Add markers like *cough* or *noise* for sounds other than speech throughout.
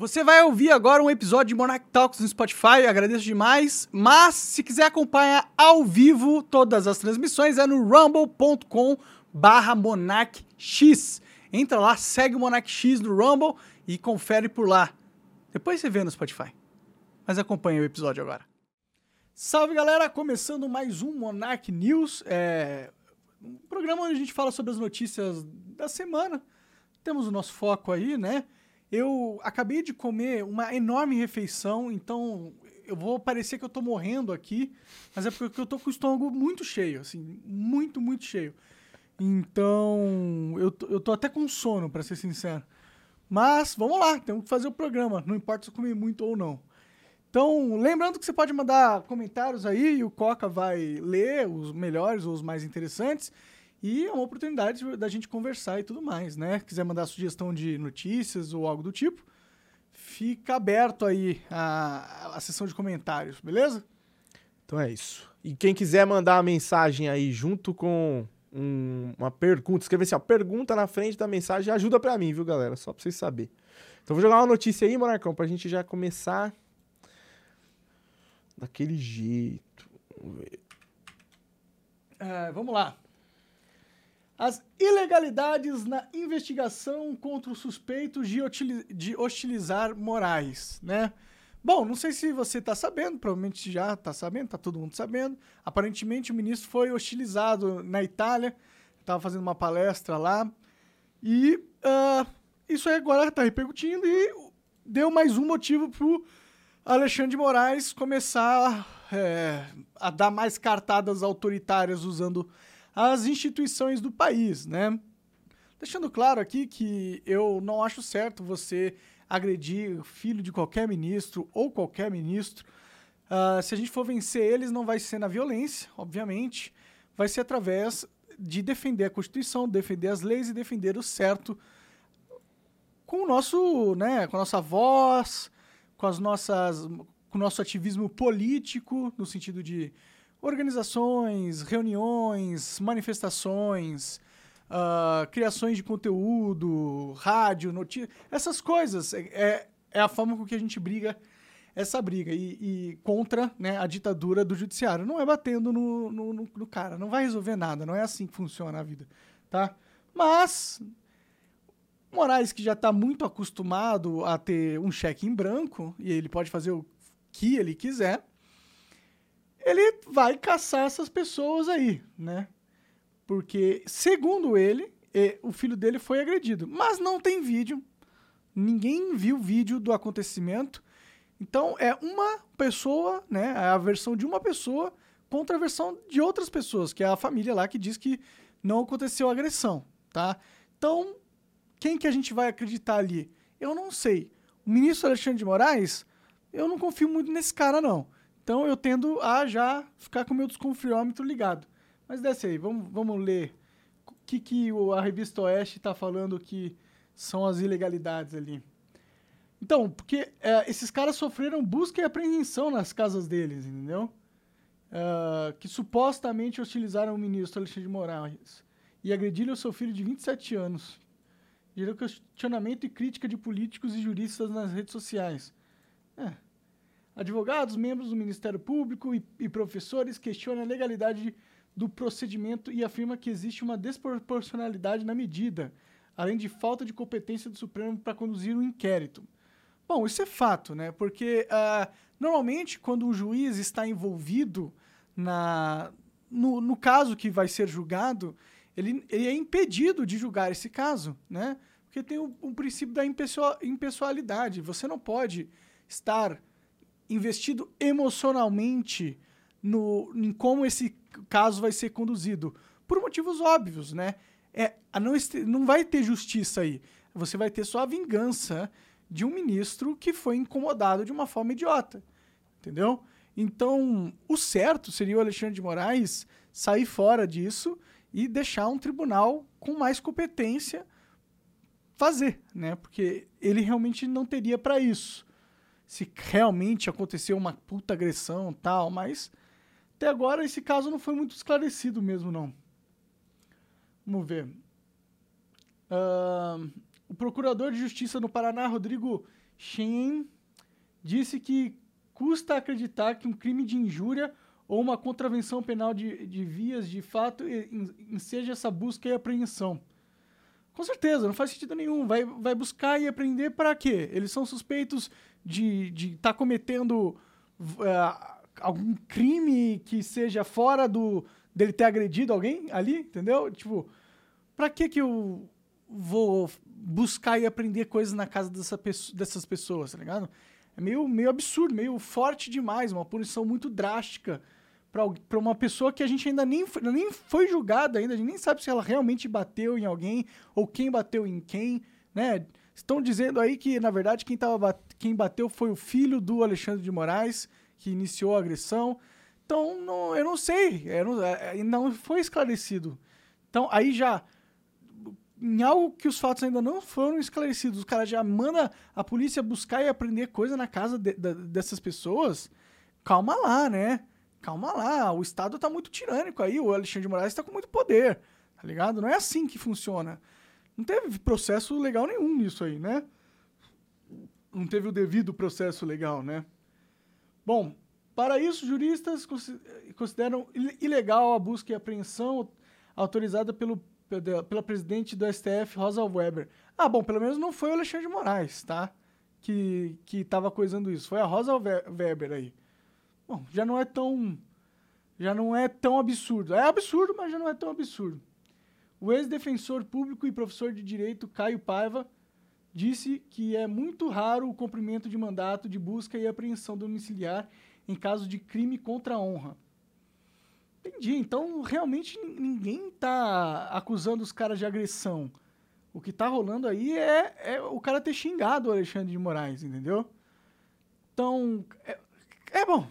Você vai ouvir agora um episódio de Monarch Talks no Spotify, agradeço demais. Mas se quiser acompanhar ao vivo todas as transmissões é no rumble.com barra monarchx. Entra lá, segue o Monarch X no Rumble e confere por lá. Depois você vê no Spotify. Mas acompanha o episódio agora. Salve galera, começando mais um Monarch News, é um programa onde a gente fala sobre as notícias da semana. Temos o nosso foco aí, né? Eu acabei de comer uma enorme refeição, então eu vou parecer que eu tô morrendo aqui, mas é porque eu tô com o estômago muito cheio, assim, muito, muito cheio. Então, eu, tô- eu tô até com sono, pra ser sincero. Mas, vamos lá, temos que fazer o programa, não importa se eu comi muito ou não. Então, lembrando que você pode mandar comentários aí e o Coca vai ler os melhores ou os mais interessantes. E é uma oportunidade da gente conversar e tudo mais, né? Quiser mandar sugestão de notícias ou algo do tipo, fica aberto aí a, a sessão de comentários, beleza? Então é isso. E quem quiser mandar uma mensagem aí junto com um- uma pergunta, escrever assim, ó, pergunta na frente da mensagem, ajuda pra mim, viu, galera? Só pra vocês saberem. Então vou jogar uma notícia aí, Monarcão, pra gente já começar daquele jeito. Vamos ver. É, vamos lá. As ilegalidades na investigação contra os suspeitos de, de hostilizar Moraes, né? Bom, não sei se você está sabendo, provavelmente já está sabendo, está todo mundo sabendo. Aparentemente o ministro foi hostilizado na Itália, estava fazendo uma palestra lá, e ah, isso agora está repercutindo e deu mais um motivo para o Alexandre de Moraes começar é, a dar mais cartadas autoritárias usando as instituições do país, né? Deixando claro aqui que eu não acho certo você agredir filho de qualquer ministro ou qualquer ministro. Ah, se a gente for vencer eles, não vai ser na violência, obviamente. Vai ser através de defender a Constituição, defender as leis e defender o certo com o nosso, né, com a nossa voz, com as nossas, com o nosso ativismo político, no sentido de organizações, reuniões, manifestações, ah, criações de conteúdo, rádio, notícia, essas coisas. É, é- é a forma com que a gente briga essa briga e, e contra né, a ditadura do judiciário. Não é batendo no, no, no- no cara, não vai resolver nada, não é assim que funciona a vida, tá? Mas Moraes, que já está muito acostumado a ter um cheque em branco, e ele pode fazer o que ele quiser, ele vai caçar essas pessoas aí, né? Porque, segundo ele, o filho dele foi agredido. Mas não tem vídeo. Ninguém viu vídeo do acontecimento. Então, é uma pessoa, né? É a versão de uma pessoa contra a versão de outras pessoas, que é a família lá que diz que não aconteceu agressão, tá? Então, quem que a gente vai acreditar ali? Eu não sei. O ministro Alexandre de Moraes, eu não confio muito nesse cara, não. Então eu tendo a já ficar com o meu desconfiômetro ligado. Mas desce aí, vamos, vamos ler o que, que a revista Oeste está falando que são as ilegalidades ali. Então, porque é, esses caras sofreram busca e apreensão nas casas deles, entendeu? Ah, que supostamente hostilizaram o ministro Alexandre de Moraes e agrediram seu filho de 27 anos. Gerou questionamento e crítica de políticos e juristas nas redes sociais. É. Advogados, membros do Ministério Público e, e professores questionam a legalidade do procedimento e afirma que existe uma desproporcionalidade na medida, além de falta de competência do Supremo para conduzir um inquérito. Bom, isso é fato, né? Porque ah, normalmente quando um juiz está envolvido na, no, no caso que vai ser julgado, ele, ele é impedido de julgar esse caso, né? Porque tem o, o princípio da impessoa- impessoalidade. Você não pode estar investido emocionalmente no, em como esse caso vai ser conduzido. Por motivos óbvios, né? É, não, não vai ter justiça aí. Você vai ter só a vingança de um ministro que foi incomodado de uma forma idiota. Entendeu? Então, o certo seria o Alexandre de Moraes sair fora disso e deixar um tribunal com mais competência fazer, né? Porque ele realmente não teria para isso. Se realmente aconteceu uma puta agressão tal, mas até agora esse caso não foi muito esclarecido mesmo, não. Vamos ver. Ahn, o procurador de justiça no Paraná, Rodrigo Shen disse que custa acreditar que um crime de injúria ou uma contravenção penal de, de vias de fato enseja essa busca e apreensão. Com certeza, não faz sentido nenhum. Vai, vai buscar e apreender para quê? Eles são suspeitos de estar de tá cometendo uh, algum crime que seja fora do dele ter agredido alguém ali, entendeu? Tipo, pra que que eu vou buscar e aprender coisas na casa dessa dessas pessoas, tá ligado? É meio, meio absurdo, meio forte demais, uma punição muito drástica para uma pessoa que a gente ainda nem, nem foi julgada ainda, a gente nem sabe se ela realmente bateu em alguém ou quem bateu em quem, né? Estão dizendo aí que, na verdade, quem, tava, quem bateu foi o filho do Alexandre de Moraes, que iniciou a agressão. Então, não, eu não sei, eu não, é, não foi esclarecido. Então, aí já, em algo que os fatos ainda não foram esclarecidos, os caras já mandam a polícia buscar e aprender coisa na casa de, de, dessas pessoas, calma lá, né? calma lá, o Estado tá muito tirânico aí, o Alexandre de Moraes tá com muito poder, tá ligado? Não é assim que funciona. Não teve processo legal nenhum nisso aí, né? Não teve o devido processo legal, né? Bom, para isso, juristas consideram ilegal a busca e apreensão autorizada pelo, pela presidente do STF, Rosa Weber. Ah, bom, pelo menos não foi o Alexandre de Moraes, tá? Que, que tava coisando isso. Foi a Rosa Weber aí. Bom, já não é tão. Já não é tão absurdo. É absurdo, mas já não é tão absurdo. O ex-defensor público e professor de direito Caio Paiva disse que é muito raro o cumprimento de mandato de busca e apreensão domiciliar em caso de crime contra a honra. Entendi. Então, realmente ninguém está acusando os caras de agressão. O que está rolando aí é, é, o cara ter xingado o Alexandre de Moraes, entendeu? Então, é, é bom.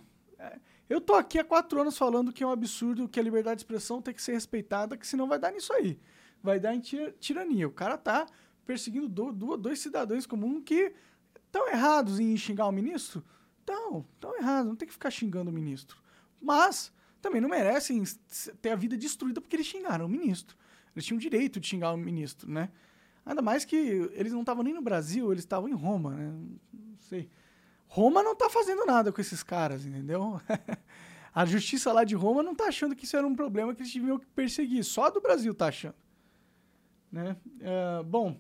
Eu tô aqui há quatro anos falando que é um absurdo que a liberdade de expressão tem que ser respeitada, que senão vai dar nisso aí. Vai dar em tirania. O cara tá perseguindo do, do, dois cidadãos comuns que estão errados em xingar o ministro. Estão, estão errados. Não tem que ficar xingando o ministro. Mas também não merecem ter a vida destruída porque eles xingaram o ministro. Eles tinham o direito de xingar o ministro, né? Ainda mais que eles não estavam nem no Brasil, eles estavam em Roma, né? Não sei. Roma não tá fazendo nada com esses caras, entendeu? *laughs* a justiça lá de Roma não tá achando que isso era um problema que eles deviam perseguir. Só a do Brasil tá achando. Né? É, bom.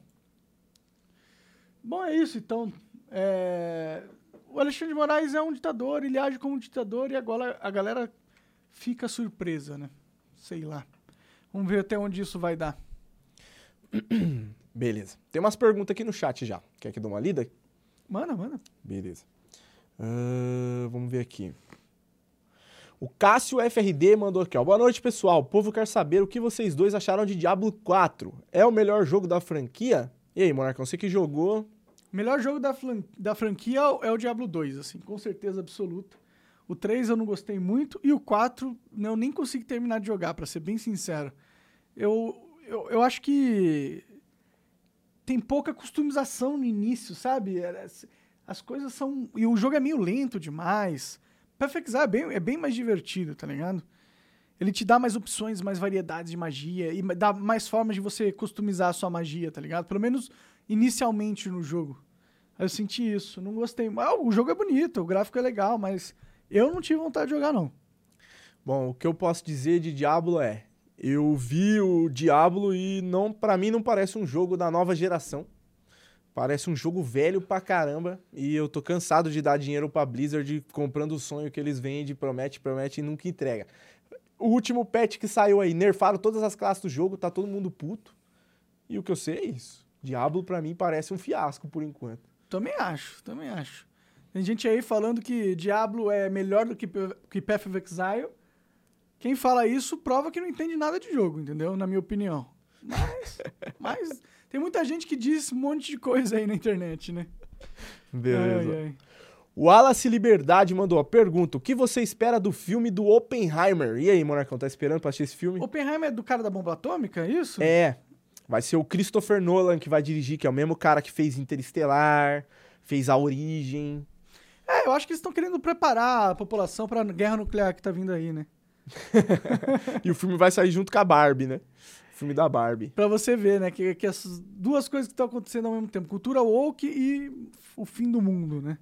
Bom, é isso. Então, é... o Alexandre de Moraes é um ditador, ele age como um ditador e agora a galera fica surpresa, né? Sei lá. Vamos ver até onde isso vai dar. *coughs* Beleza. Tem umas perguntas aqui no chat já. Quer que dê uma lida? Manda, manda. Beleza. Uh, vamos ver aqui. O Cássio FRD mandou aqui, ó. Boa noite, pessoal. O povo quer saber o que vocês dois acharam de Diablo 4. É o melhor jogo da franquia? E aí, Monarcão, você que jogou. O melhor jogo da, da franquia é o Diablo 2, assim, com certeza absoluta. O 3 eu não gostei muito e o 4 eu nem consegui terminar de jogar, para ser bem sincero. Eu, eu, eu acho que tem pouca customização no início, sabe? As coisas são. E o jogo é meio lento demais. Perfect é bem, é bem mais divertido, tá ligado? Ele te dá mais opções, mais variedades de magia e dá mais formas de você customizar a sua magia, tá ligado? Pelo menos inicialmente no jogo. Eu senti isso, não gostei. Ah, o jogo é bonito, o gráfico é legal, mas eu não tive vontade de jogar, não. Bom, o que eu posso dizer de Diablo é: eu vi o Diablo e não, para mim não parece um jogo da nova geração. Parece um jogo velho pra caramba e eu tô cansado de dar dinheiro pra Blizzard comprando o sonho que eles vendem, promete, promete e nunca entrega. O último patch que saiu aí, nerfaram todas as classes do jogo, tá todo mundo puto. E o que eu sei é isso. Diablo pra mim parece um fiasco por enquanto. Também acho, também acho. Tem gente aí falando que Diablo é melhor do que, que Path of Exile. Quem fala isso prova que não entende nada de jogo, entendeu? Na minha opinião. Mas, *laughs* mas tem muita gente que diz um monte de coisa aí na internet, né? Beleza. Ai, ai. O Wallace Liberdade mandou a pergunta: o que você espera do filme do Oppenheimer? E aí, Monarcão, tá esperando pra assistir esse filme? Oppenheimer é do cara da bomba atômica, é isso? É. Vai ser o Christopher Nolan que vai dirigir, que é o mesmo cara que fez Interestelar, fez A Origem. É, eu acho que eles estão querendo preparar a população pra guerra nuclear que tá vindo aí, né? *laughs* e o filme vai sair junto com a Barbie, né? Filme da Barbie. Pra você ver, né? Que, que essas duas coisas que estão acontecendo ao mesmo tempo. Cultura woke e o fim do mundo, né?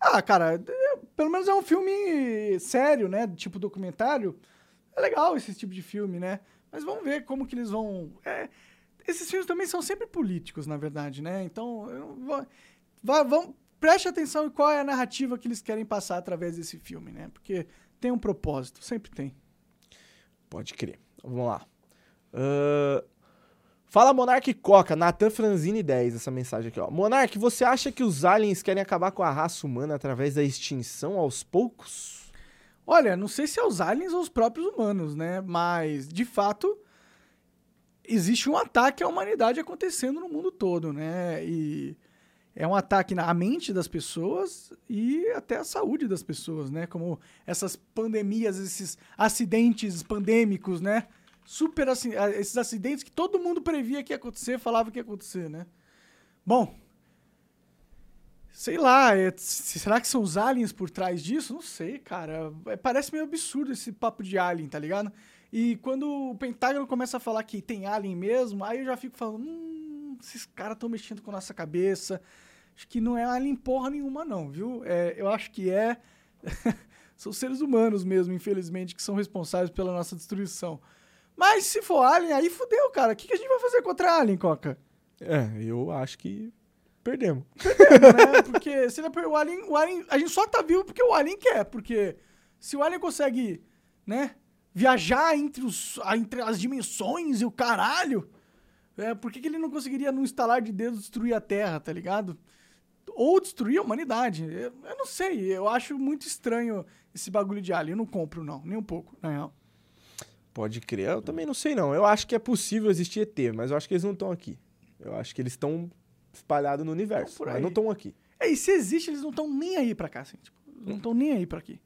Ah, cara, é- pelo menos é um filme sério, né? Tipo documentário. É legal esse tipo de filme, né? Mas vamos ver como que eles vão... é, esses filmes também são sempre políticos, na verdade, né? Então, vou- vamos, preste atenção em qual é a narrativa que eles querem passar através desse filme, né? Porque tem um propósito, sempre tem. Pode crer. Vamos lá. Ahn, Fala Monark Coca, Nathan Franzini 10, essa mensagem aqui, ó. Monark, você acha que os aliens querem acabar com a raça humana através da extinção aos poucos? Olha, não sei se é os aliens ou os próprios humanos, né? Mas, de fato, existe um ataque à humanidade acontecendo no mundo todo, né? E é um ataque na mente das pessoas e até a saúde das pessoas, né? Como essas pandemias, esses acidentes pandêmicos, né? Super assim, esses acidentes que todo mundo previa que ia acontecer, falava que ia acontecer, né? Bom, sei lá, é- será que são os aliens por trás disso? Não sei, cara. É, Parece meio absurdo esse papo de alien, tá ligado? E quando o Pentágono começa a falar que tem alien mesmo, aí eu já fico falando, hum, esses caras estão mexendo com nossa cabeça. Acho que não é alien porra nenhuma, não, viu? É, eu acho que é. *laughs* são seres humanos mesmo, infelizmente, que são responsáveis pela nossa destruição. Mas se for alien, aí fudeu, cara. O que, que a gente vai fazer contra alien, Coca? É, eu acho que perdemos. né? *laughs* Porque se ele, o, alien, o alien. A gente só tá vivo porque o alien quer. Porque se o alien consegue, né? Viajar entre, os, entre as dimensões e o caralho. É, por que, que ele não conseguiria, num instalar de dedos, destruir a Terra, tá ligado? Ou destruir a humanidade. Eu, eu não sei. Eu acho muito estranho esse bagulho de alien. Eu não compro, não. Nem um pouco, na real. Pode crer. Eu também não sei, não. Eu acho que é possível existir ET, mas eu acho que eles não estão aqui. Eu acho que eles estão espalhados no universo, por mas não estão aqui. É, e se existe, eles não estão nem aí pra cá, assim. Tipo, não estão nem aí pra aqui.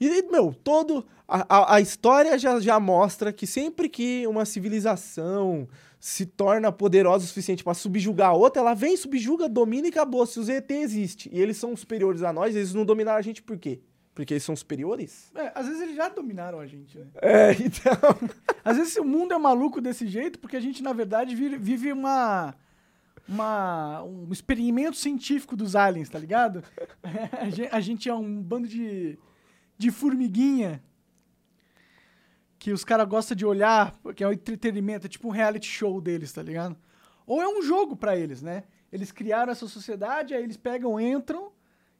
E, meu, todo. A, a, a história já, já mostra que sempre que uma civilização se torna poderosa o suficiente pra subjugar a outra, ela vem, subjuga, domina e acabou. Se os ET existem e eles são superiores a nós, eles não dominaram a gente por quê? Porque eles são superiores? É, às vezes eles já dominaram a gente, né? É, *laughs* então. Às vezes o mundo é maluco desse jeito porque a gente, na verdade, vi- vive uma, uma, um experimento científico dos aliens, tá ligado? *laughs* A gen- a gente é um bando de, de formiguinha que os caras gostam de olhar, que é o entretenimento, é tipo um reality show deles, tá ligado? Ou é um jogo pra eles, né? Eles criaram essa sociedade, aí eles pegam, entram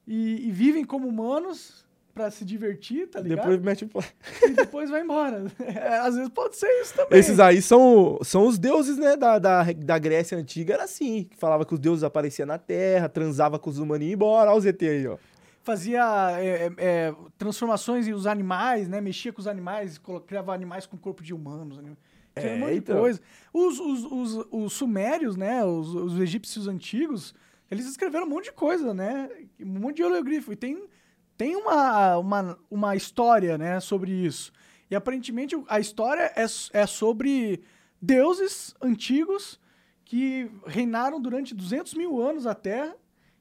e, e vivem como humanos pra se divertir, tá ligado? Depois mete o e depois vai embora. *laughs* É, às vezes pode ser isso também. Esses aí são, são os deuses, né, da, da, da Grécia Antiga. Era assim, que falava que os deuses apareciam na Terra, transava com os humanos e ia embora. Olha os ET aí, ó. Fazia é, é, é, transformações em os animais, né? Mexia com os animais, criava animais com corpo de humanos. Né? Tinha É, um monte de então. coisa. Os, os, os, os sumérios, né? Os, os egípcios antigos, eles escreveram um monte de coisa, né? Um monte de hieroglifo. E tem, tem uma, uma, uma história, né? Sobre isso. E aparentemente a história é, é sobre deuses antigos que reinaram durante 200 mil anos a Terra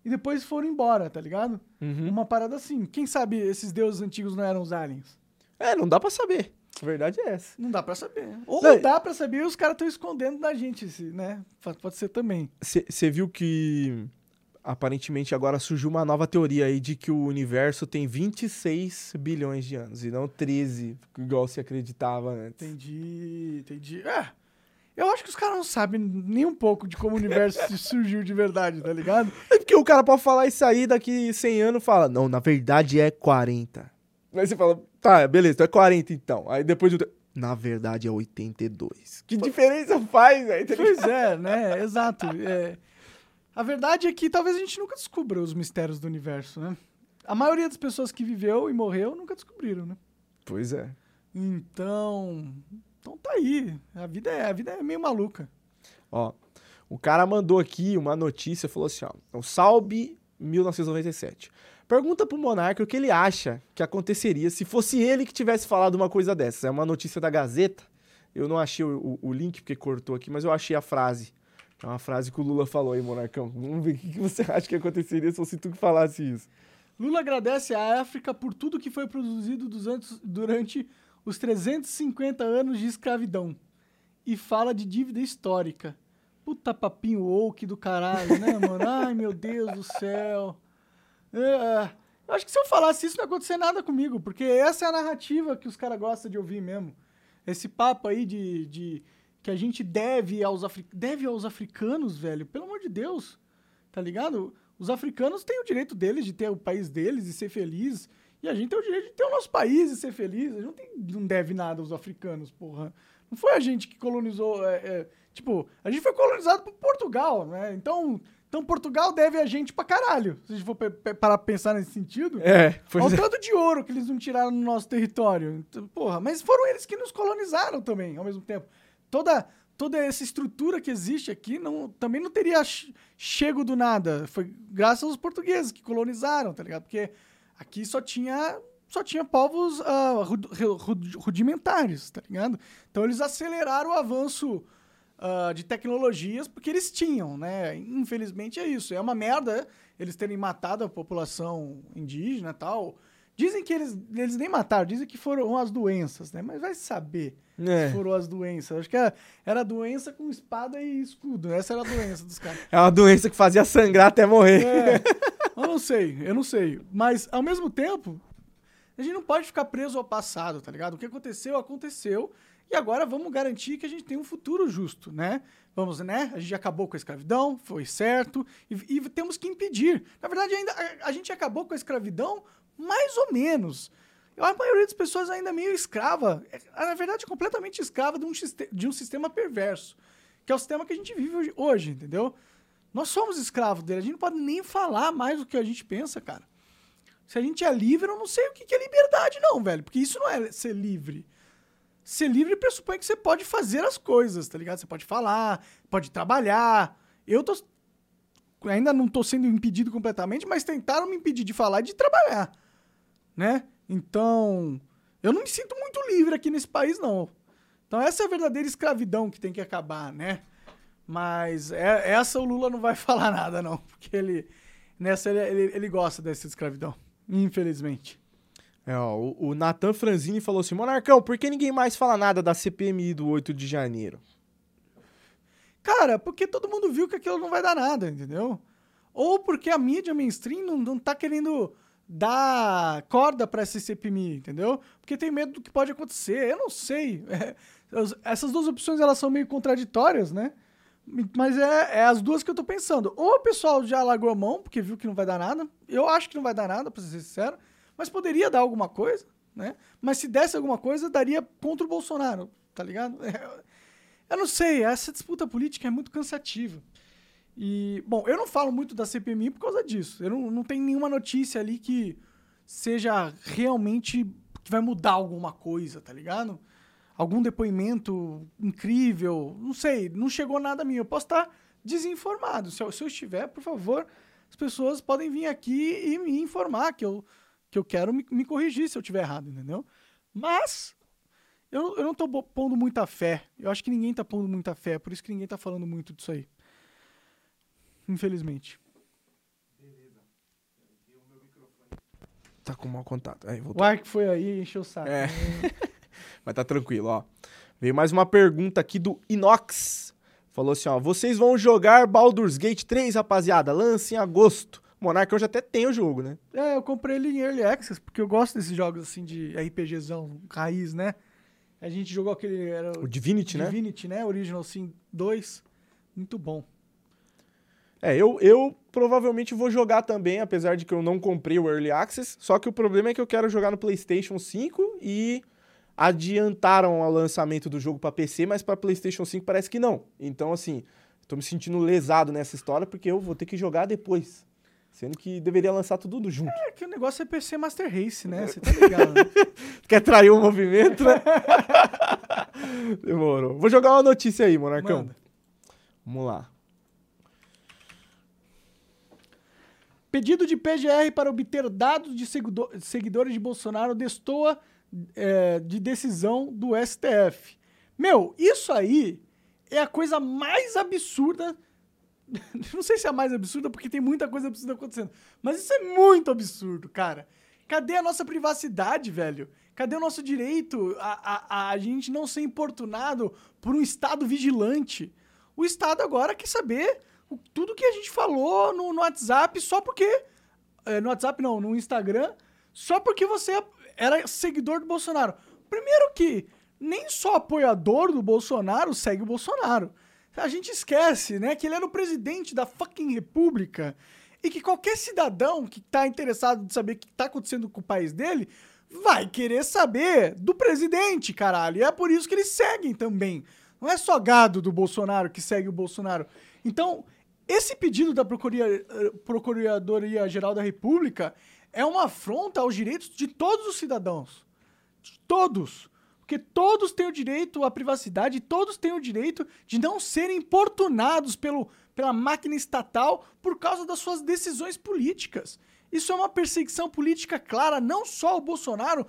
e depois foram embora, tá ligado? Uhum. Uma parada assim. Quem sabe esses deuses antigos não eram os aliens? É, não dá pra saber. A verdade é essa. Não dá pra saber. Ou Não, dá pra saber e os caras estão escondendo da gente, né? Pode ser também. Você viu que aparentemente agora surgiu uma nova teoria aí de que o universo tem 26 bilhões de anos e não 13, igual se acreditava antes. Entendi, entendi. É, eu acho que os caras não sabem nem um pouco de como o universo *laughs* surgiu de verdade, tá ligado? É porque o cara pode falar isso aí daqui 100 anos fala, não, na verdade é 40. Aí você fala, tá, beleza, então é 40 então. Aí depois de na verdade é 82. Que diferença faz, velho? tá ligado? Pois é, né? Exato. É. A verdade é que talvez a gente nunca descubra os mistérios do universo, né? A maioria das pessoas que viveu e morreu nunca descobriram, né? Pois é. Então, então tá aí. A vida é, a vida é meio maluca. Ó, o cara mandou aqui uma notícia, falou assim, ó, o Salbe 1997. Pergunta pro Monarca o que ele acha que aconteceria se fosse ele que tivesse falado uma coisa dessa. É uma notícia da Gazeta. Eu não achei o, o- o link porque cortou aqui, mas eu achei a frase. É uma frase que o Lula falou aí, Monarcão. Vamos ver o que você *laughs* acha que aconteceria se tu falasse isso. Lula agradece à África por tudo que foi produzido durante os 350 anos de escravidão. e fala de dívida histórica. Puta papinho woke do caralho, né, mano? Ai, meu Deus do céu. É, eu acho que se eu falasse isso não ia acontecer nada comigo, porque essa é a narrativa que os caras gostam de ouvir mesmo. Esse papo aí de, de que a gente deve aos, afri deve aos africanos, velho. Pelo amor de Deus, tá ligado? Os africanos têm o direito deles de ter o país deles e ser felizes. E a gente tem o direito de ter o nosso país e ser feliz. A gente não, tem, não deve nada aos africanos, porra. Não foi a gente que colonizou. É, é, tipo, a gente foi colonizado por Portugal, né? Então, então Portugal deve a gente pra caralho. Se a gente for parar pra pensar nesse sentido. É, pois Olha o é. tanto de ouro que eles não tiraram no nosso território. Então, porra, mas foram eles que nos colonizaram também, ao mesmo tempo. Toda, toda essa estrutura que existe aqui não, também não teria chego do nada. Foi graças aos portugueses que colonizaram, tá ligado? Porque aqui só tinha só tinha povos uh, rudimentares, tá ligado? Então eles aceleraram o avanço uh, de tecnologias porque eles tinham, né? Infelizmente é isso. É uma merda eles terem matado a população indígena e tal. Dizem que eles, eles nem mataram, dizem que foram as doenças, né? Mas vai saber é. se foram as doenças. Acho que era, era doença com espada e escudo. Essa era a doença dos caras. É uma doença que fazia sangrar até morrer. É. Eu não sei, eu não sei. Mas, ao mesmo tempo, a gente não pode ficar preso ao passado, tá ligado? O que aconteceu, aconteceu. E agora vamos garantir que a gente tem um futuro justo, né? Vamos, né? A gente acabou com a escravidão, foi certo, e, e temos que impedir. Na verdade, ainda a, a, gente acabou com a escravidão mais ou menos. A maioria das pessoas ainda é meio escrava, é, na verdade, completamente escrava de um, de um sistema perverso, que é o sistema que a gente vive hoje, entendeu? Nós somos escravos dele, a gente não pode nem falar mais do que a gente pensa, cara. Se a gente é livre, eu não sei o que é liberdade, não, velho. Porque isso não é ser livre. Ser livre pressupõe que você pode fazer as coisas, tá ligado? Você pode falar, pode trabalhar. Eu tô. Ainda não tô sendo impedido completamente, mas tentaram me impedir de falar e de trabalhar. Né? Então. Eu não me sinto muito livre aqui nesse país, não. Então essa é a verdadeira escravidão que tem que acabar, né? Mas é, essa o Lula não vai *laughs* falar nada, não. Porque ele. Nessa ele, ele, ele gosta dessa escravidão. Infelizmente. É, ó, o, o Nathan Franzini falou assim: Monarcão, por que ninguém mais fala nada da CPMI do 8 de janeiro? Cara, porque todo mundo viu que aquilo não vai dar nada, entendeu? Ou porque a mídia mainstream não, não tá querendo dar corda para essa CPMI, entendeu? Porque tem medo do que pode acontecer. Eu não sei. *laughs* É, essas duas opções elas são meio contraditórias, né? Mas é, é, as duas que eu tô pensando. Ou o pessoal já largou a mão, porque viu que não vai dar nada. Eu acho que não vai dar nada, pra ser sincero. Mas poderia dar alguma coisa, né? Mas se desse alguma coisa, daria contra o Bolsonaro, tá ligado? *laughs* Eu não sei, essa disputa política é muito cansativa. E, bom, eu não falo muito da CPMI por causa disso. Eu não, não tenho nenhuma notícia ali que seja realmente que vai mudar alguma coisa, tá ligado? algum depoimento incrível, não sei, não chegou nada a mim. Eu posso estar desinformado. Se eu, se eu estiver, por favor, as pessoas podem vir aqui e me informar que eu, que eu quero me, me corrigir se eu estiver errado, entendeu? Mas eu, eu não estou pondo muita fé. Eu acho que ninguém está pondo muita fé, por isso que ninguém está falando muito disso aí. Infelizmente. Tá com mau contato. Aí, voltou. O ar que foi aí encheu o saco. É. *laughs* Mas tá tranquilo, ó. Veio mais uma pergunta aqui do Inox. Falou assim, ó. Vocês vão jogar Baldur's Gate 3, rapaziada. Lance em agosto. Monarca hoje até tem o jogo, né? É, eu comprei ele em Early Access, porque eu gosto desses jogos, assim, de RPGzão, raiz, né? A gente jogou aquele... Era o Divinity, né? Divinity, né? Original Sin 2. Muito bom. É, eu, eu provavelmente vou jogar também, apesar de que eu não comprei o Early Access. Só que o problema é que eu quero jogar no PlayStation 5 e adiantaram o lançamento do jogo para PC, mas para PlayStation 5 parece que não. Então, assim, tô me sentindo lesado nessa história porque eu vou ter que jogar depois. Sendo que deveria lançar tudo junto. É, que o negócio é PC Master Race, né? Você tá *laughs* ligado. Né? Quer trair o movimento, né? *laughs* Demorou. Vou jogar uma notícia aí, Monarcão. Manda. Vamos lá. Pedido de PGR para obter dados de seguidores de Bolsonaro destoa é, de decisão do STF. Meu, isso aí é a coisa mais absurda. *laughs* Não sei se é a mais absurda, porque tem muita coisa absurda acontecendo. Mas isso é muito absurdo, cara. Cadê a nossa privacidade, velho? Cadê o nosso direito a, a, a gente não ser importunado por um Estado vigilante? O Estado agora quer saber tudo que a gente falou no, no WhatsApp só porque. É, no WhatsApp não, no Instagram, só porque você era seguidor do Bolsonaro. Primeiro que nem só apoiador do Bolsonaro segue o Bolsonaro. A gente esquece, né, que ele era o presidente da fucking república e que qualquer cidadão que tá interessado em saber o que tá acontecendo com o país dele vai querer saber do presidente, caralho. E é por isso que eles seguem também. Não é só gado do Bolsonaro que segue o Bolsonaro. Então, esse pedido da Procuradoria-Geral da República é uma afronta aos direitos de todos os cidadãos. De todos. Porque todos têm o direito à privacidade, todos têm o direito de não serem importunados pelo, pela máquina estatal por causa das suas decisões políticas. Isso é uma perseguição política clara, não só ao Bolsonaro,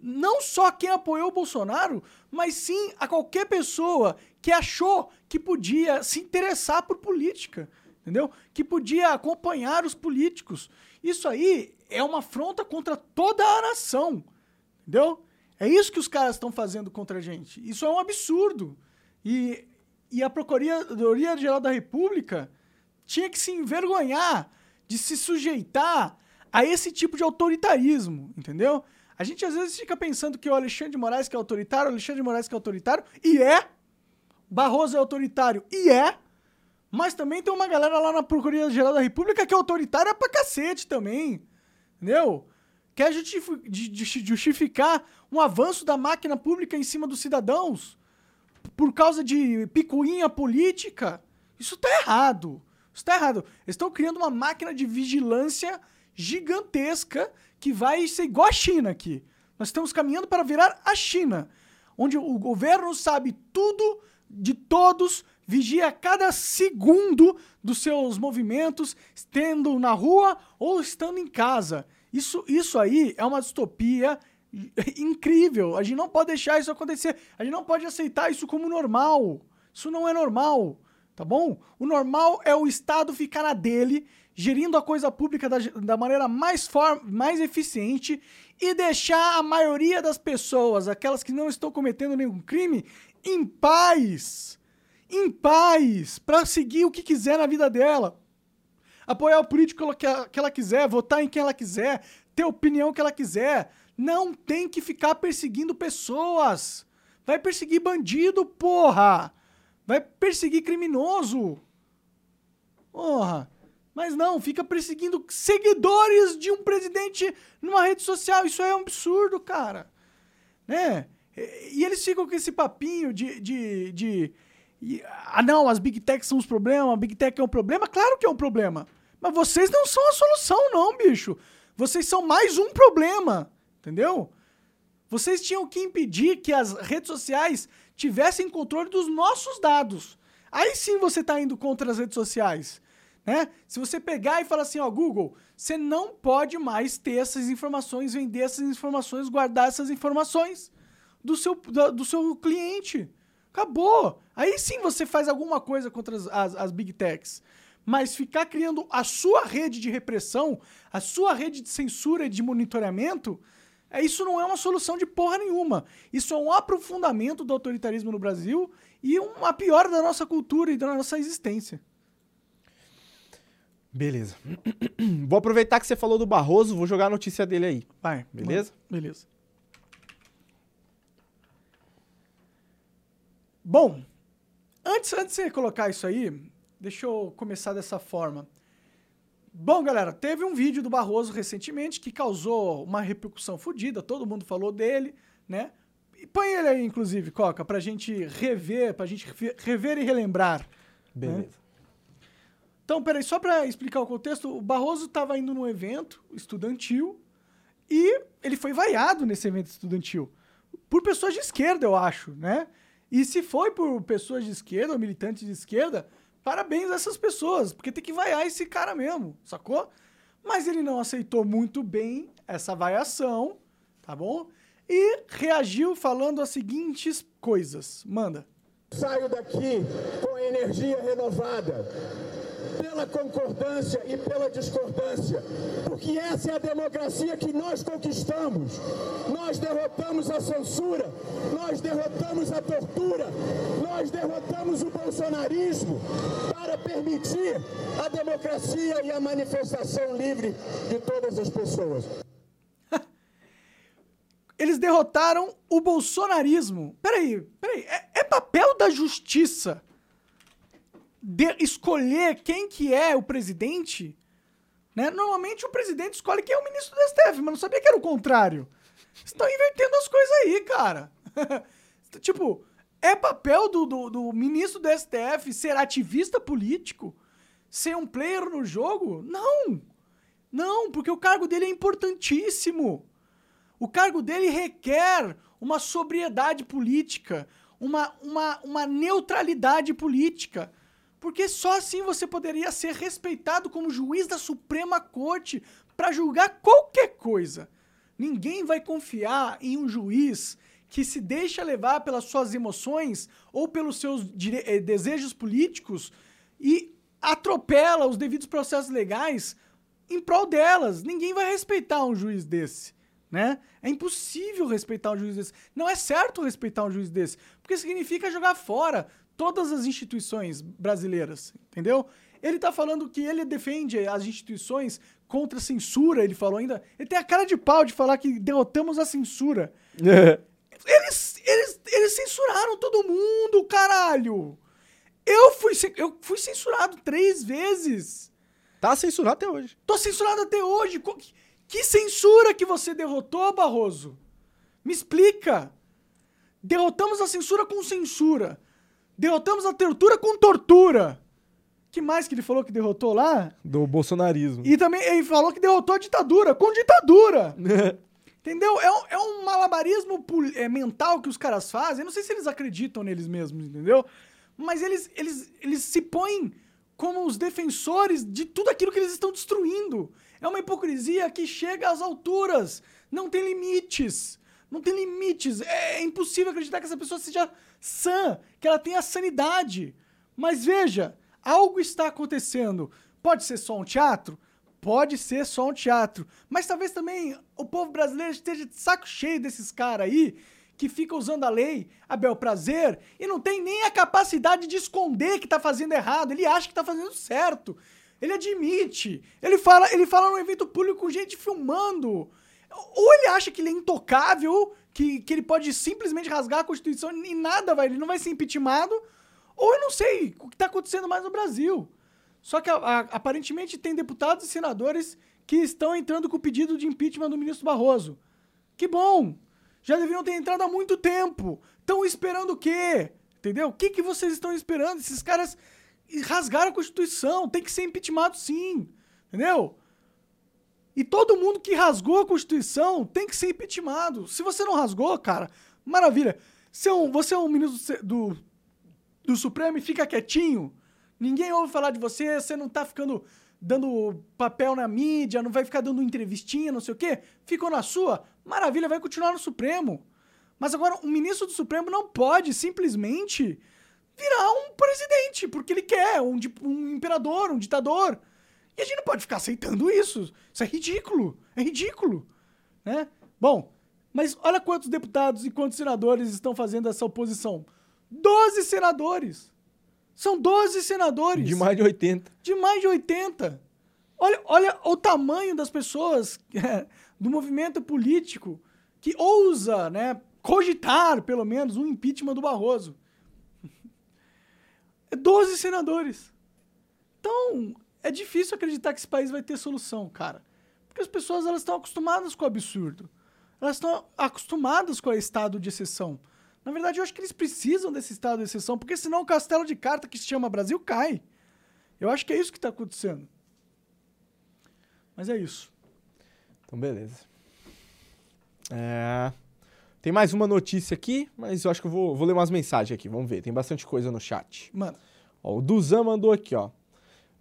não só quem apoiou o Bolsonaro, mas sim a qualquer pessoa que achou que podia se interessar por política, entendeu? Que podia acompanhar os políticos. Isso aí é uma afronta contra toda a nação, entendeu? É isso que os caras estão fazendo contra a gente. Isso é um absurdo. E, e a Procuradoria-Geral da República tinha que se envergonhar de se sujeitar a esse tipo de autoritarismo, entendeu? A gente às vezes fica pensando que o Alexandre de Moraes que é autoritário, o Alexandre de Moraes que é autoritário, e é. Barroso é autoritário, e é. Mas também tem uma galera lá na Procuradoria-Geral da República que é autoritária pra cacete também, entendeu? Quer justificar um avanço da máquina pública em cima dos cidadãos por causa de picuinha política. Isso tá errado. Isso tá errado. Eles estão criando uma máquina de vigilância gigantesca que vai ser igual a China aqui. Nós estamos caminhando para virar a China, onde o governo sabe tudo de todos, vigia cada segundo dos seus movimentos, estando na rua ou estando em casa. Isso, isso aí é uma distopia *laughs* incrível. A gente não pode deixar isso acontecer. A gente não pode aceitar isso como normal. Isso não é normal, tá bom? O normal é o Estado ficar na dele gerindo a coisa pública da, da maneira mais, for, mais eficiente e deixar a maioria das pessoas, aquelas que não estão cometendo nenhum crime, em paz. Em paz, para seguir o que quiser na vida dela. Apoiar o político que ela, que ela quiser, votar em quem ela quiser, ter a opinião que ela quiser. Não tem que ficar perseguindo pessoas. Vai perseguir bandido, porra! Vai perseguir criminoso. Porra. Mas não, fica perseguindo seguidores de um presidente numa rede social. Isso é um absurdo, cara. Né? E eles ficam com esse papinho de. de, de e, ah, não, as Big Techs são os problemas, a Big Tech é um problema. Claro que é um problema. Mas vocês não são a solução, não, bicho. Vocês são mais um problema. Entendeu? Vocês tinham que impedir que as redes sociais tivessem controle dos nossos dados. Aí sim você está indo contra as redes sociais. Né? Se você pegar e falar assim, ó, Google, você não pode mais ter essas informações, vender essas informações, guardar essas informações do seu, do, do seu cliente. Acabou. Aí sim você faz alguma coisa contra as, as, as Big Techs. Mas ficar criando a sua rede de repressão, a sua rede de censura e de monitoramento, é, isso não é uma solução de porra nenhuma. Isso é um aprofundamento do autoritarismo no Brasil e uma piora da nossa cultura e da nossa existência. Beleza. *clears throat* Vou aproveitar que você falou do Barroso, vou jogar a notícia dele aí. Vai. Beleza? Beleza. Bom, antes, antes de você colocar isso aí, deixa eu começar dessa forma. Bom, galera, teve um vídeo do Barroso recentemente que causou uma repercussão fodida, todo mundo falou dele, né? E põe ele aí, inclusive, Coca, pra gente rever, pra gente rever e relembrar. Né? Beleza. Né? Então, peraí, só para explicar o contexto, o Barroso estava indo num evento estudantil e ele foi vaiado nesse evento estudantil por pessoas de esquerda, eu acho, né? E se foi por pessoas de esquerda ou militantes de esquerda, parabéns a essas pessoas, porque tem que vaiar esse cara mesmo, sacou? Mas ele não aceitou muito bem essa vaiação, tá bom? E reagiu falando as seguintes coisas. Manda. Saio daqui com energia renovada pela concordância e pela discordância, porque essa é a democracia que nós conquistamos. Nós derrotamos a censura, nós derrotamos a tortura, nós derrotamos o bolsonarismo para permitir a democracia e a manifestação livre de todas as pessoas. *laughs* Eles derrotaram o bolsonarismo. Peraí, peraí. É, é papel da justiça de escolher quem que é o presidente? Né? Normalmente o presidente escolhe quem é o ministro do STF, mas não sabia que era o contrário. Estão invertendo as coisas aí, cara. *laughs* tipo, é papel do, do, do ministro do STF ser ativista político? Ser um player no jogo? Não! Não, porque o cargo dele é importantíssimo. O cargo dele requer uma sobriedade política, uma, uma, uma neutralidade política. Porque só assim você poderia ser respeitado como juiz da Suprema Corte para julgar qualquer coisa. Ninguém vai confiar em um juiz que se deixa levar pelas suas emoções ou pelos seus eh, desejos políticos e atropela os devidos processos legais em prol delas. Ninguém vai respeitar um juiz desse né? É impossível respeitar um juiz desse. Não é certo respeitar um juiz desse, porque significa jogar fora todas as instituições brasileiras, entendeu? Ele tá falando que ele defende as instituições contra a censura, ele falou ainda. Ele tem a cara de pau de falar que derrotamos a censura. *laughs* eles, eles, eles censuraram todo mundo, caralho! Eu fui, eu fui censurado três vezes. Tá censurado até hoje. Tô censurado até hoje. Que censura que você derrotou, Barroso? Me explica. Derrotamos a censura com censura. Derrotamos a tortura com tortura. que mais que ele falou que derrotou lá? Do bolsonarismo. E também ele falou que derrotou a ditadura com ditadura. *laughs* entendeu? É um, é um malabarismo é, mental que os caras fazem. Eu não sei se eles acreditam neles mesmos, entendeu? Mas eles, eles, eles se põem como os defensores de tudo aquilo que eles estão destruindo. É uma hipocrisia que chega às alturas. Não tem limites. Não tem limites. É impossível acreditar que essa pessoa seja sã, que ela tenha sanidade. Mas veja, algo está acontecendo. Pode ser só um teatro? Pode ser só um teatro. Mas talvez também o povo brasileiro esteja de saco cheio desses caras aí que ficam usando a lei a bel prazer e não tem nem a capacidade de esconder que tá fazendo errado. Ele acha que tá fazendo certo. Ele admite. Ele fala, ele fala num evento público com gente filmando. Ou ele acha que ele é intocável, que, que ele pode simplesmente rasgar a Constituição e nada vai, ele não vai ser impeachmentado. Ou eu não sei o que está acontecendo mais no Brasil. Só que a, a, aparentemente tem deputados e senadores que estão entrando com o pedido de impeachment do ministro Barroso. Que bom! Já deveriam ter entrado há muito tempo. Estão esperando o quê? Entendeu? O que, que vocês estão esperando? Esses caras rasgaram a Constituição. Tem que ser impeachmentado sim. Entendeu? E todo mundo que rasgou a Constituição tem que ser impeachmentado. Se você não rasgou, cara, maravilha. Você é um, você é um ministro do, do Supremo e fica quietinho. Ninguém ouve falar de você, você não tá ficando dando papel na mídia, não vai ficar dando entrevistinha, não sei o quê. Ficou na sua, maravilha, vai continuar no Supremo. Mas agora, um ministro do Supremo não pode simplesmente virar um presidente, porque ele quer, um, um imperador, um ditador. E a gente não pode ficar aceitando isso. Isso é ridículo. É ridículo. Né? Bom, mas olha quantos deputados e quantos senadores estão fazendo essa oposição. Doze senadores. São 12 senadores. De mais de 80. De mais de 80. Olha, olha o tamanho das pessoas *laughs* do movimento político que ousa né, cogitar, pelo menos, um impeachment do Barroso. *laughs* É 12 senadores. Então, é difícil acreditar que esse país vai ter solução, cara. Porque as pessoas elas estão acostumadas com o absurdo. Elas estão acostumadas com o estado de exceção. Na verdade, eu acho que eles precisam desse estado de exceção, porque senão o castelo de carta que se chama Brasil cai. Eu acho que é isso que está acontecendo. Mas é isso. Então, beleza. É... Tem mais uma notícia aqui, mas eu acho que eu vou, vou ler umas mensagens aqui. Vamos ver, tem bastante coisa no chat. Mano. Ó, o Duzan mandou aqui, ó.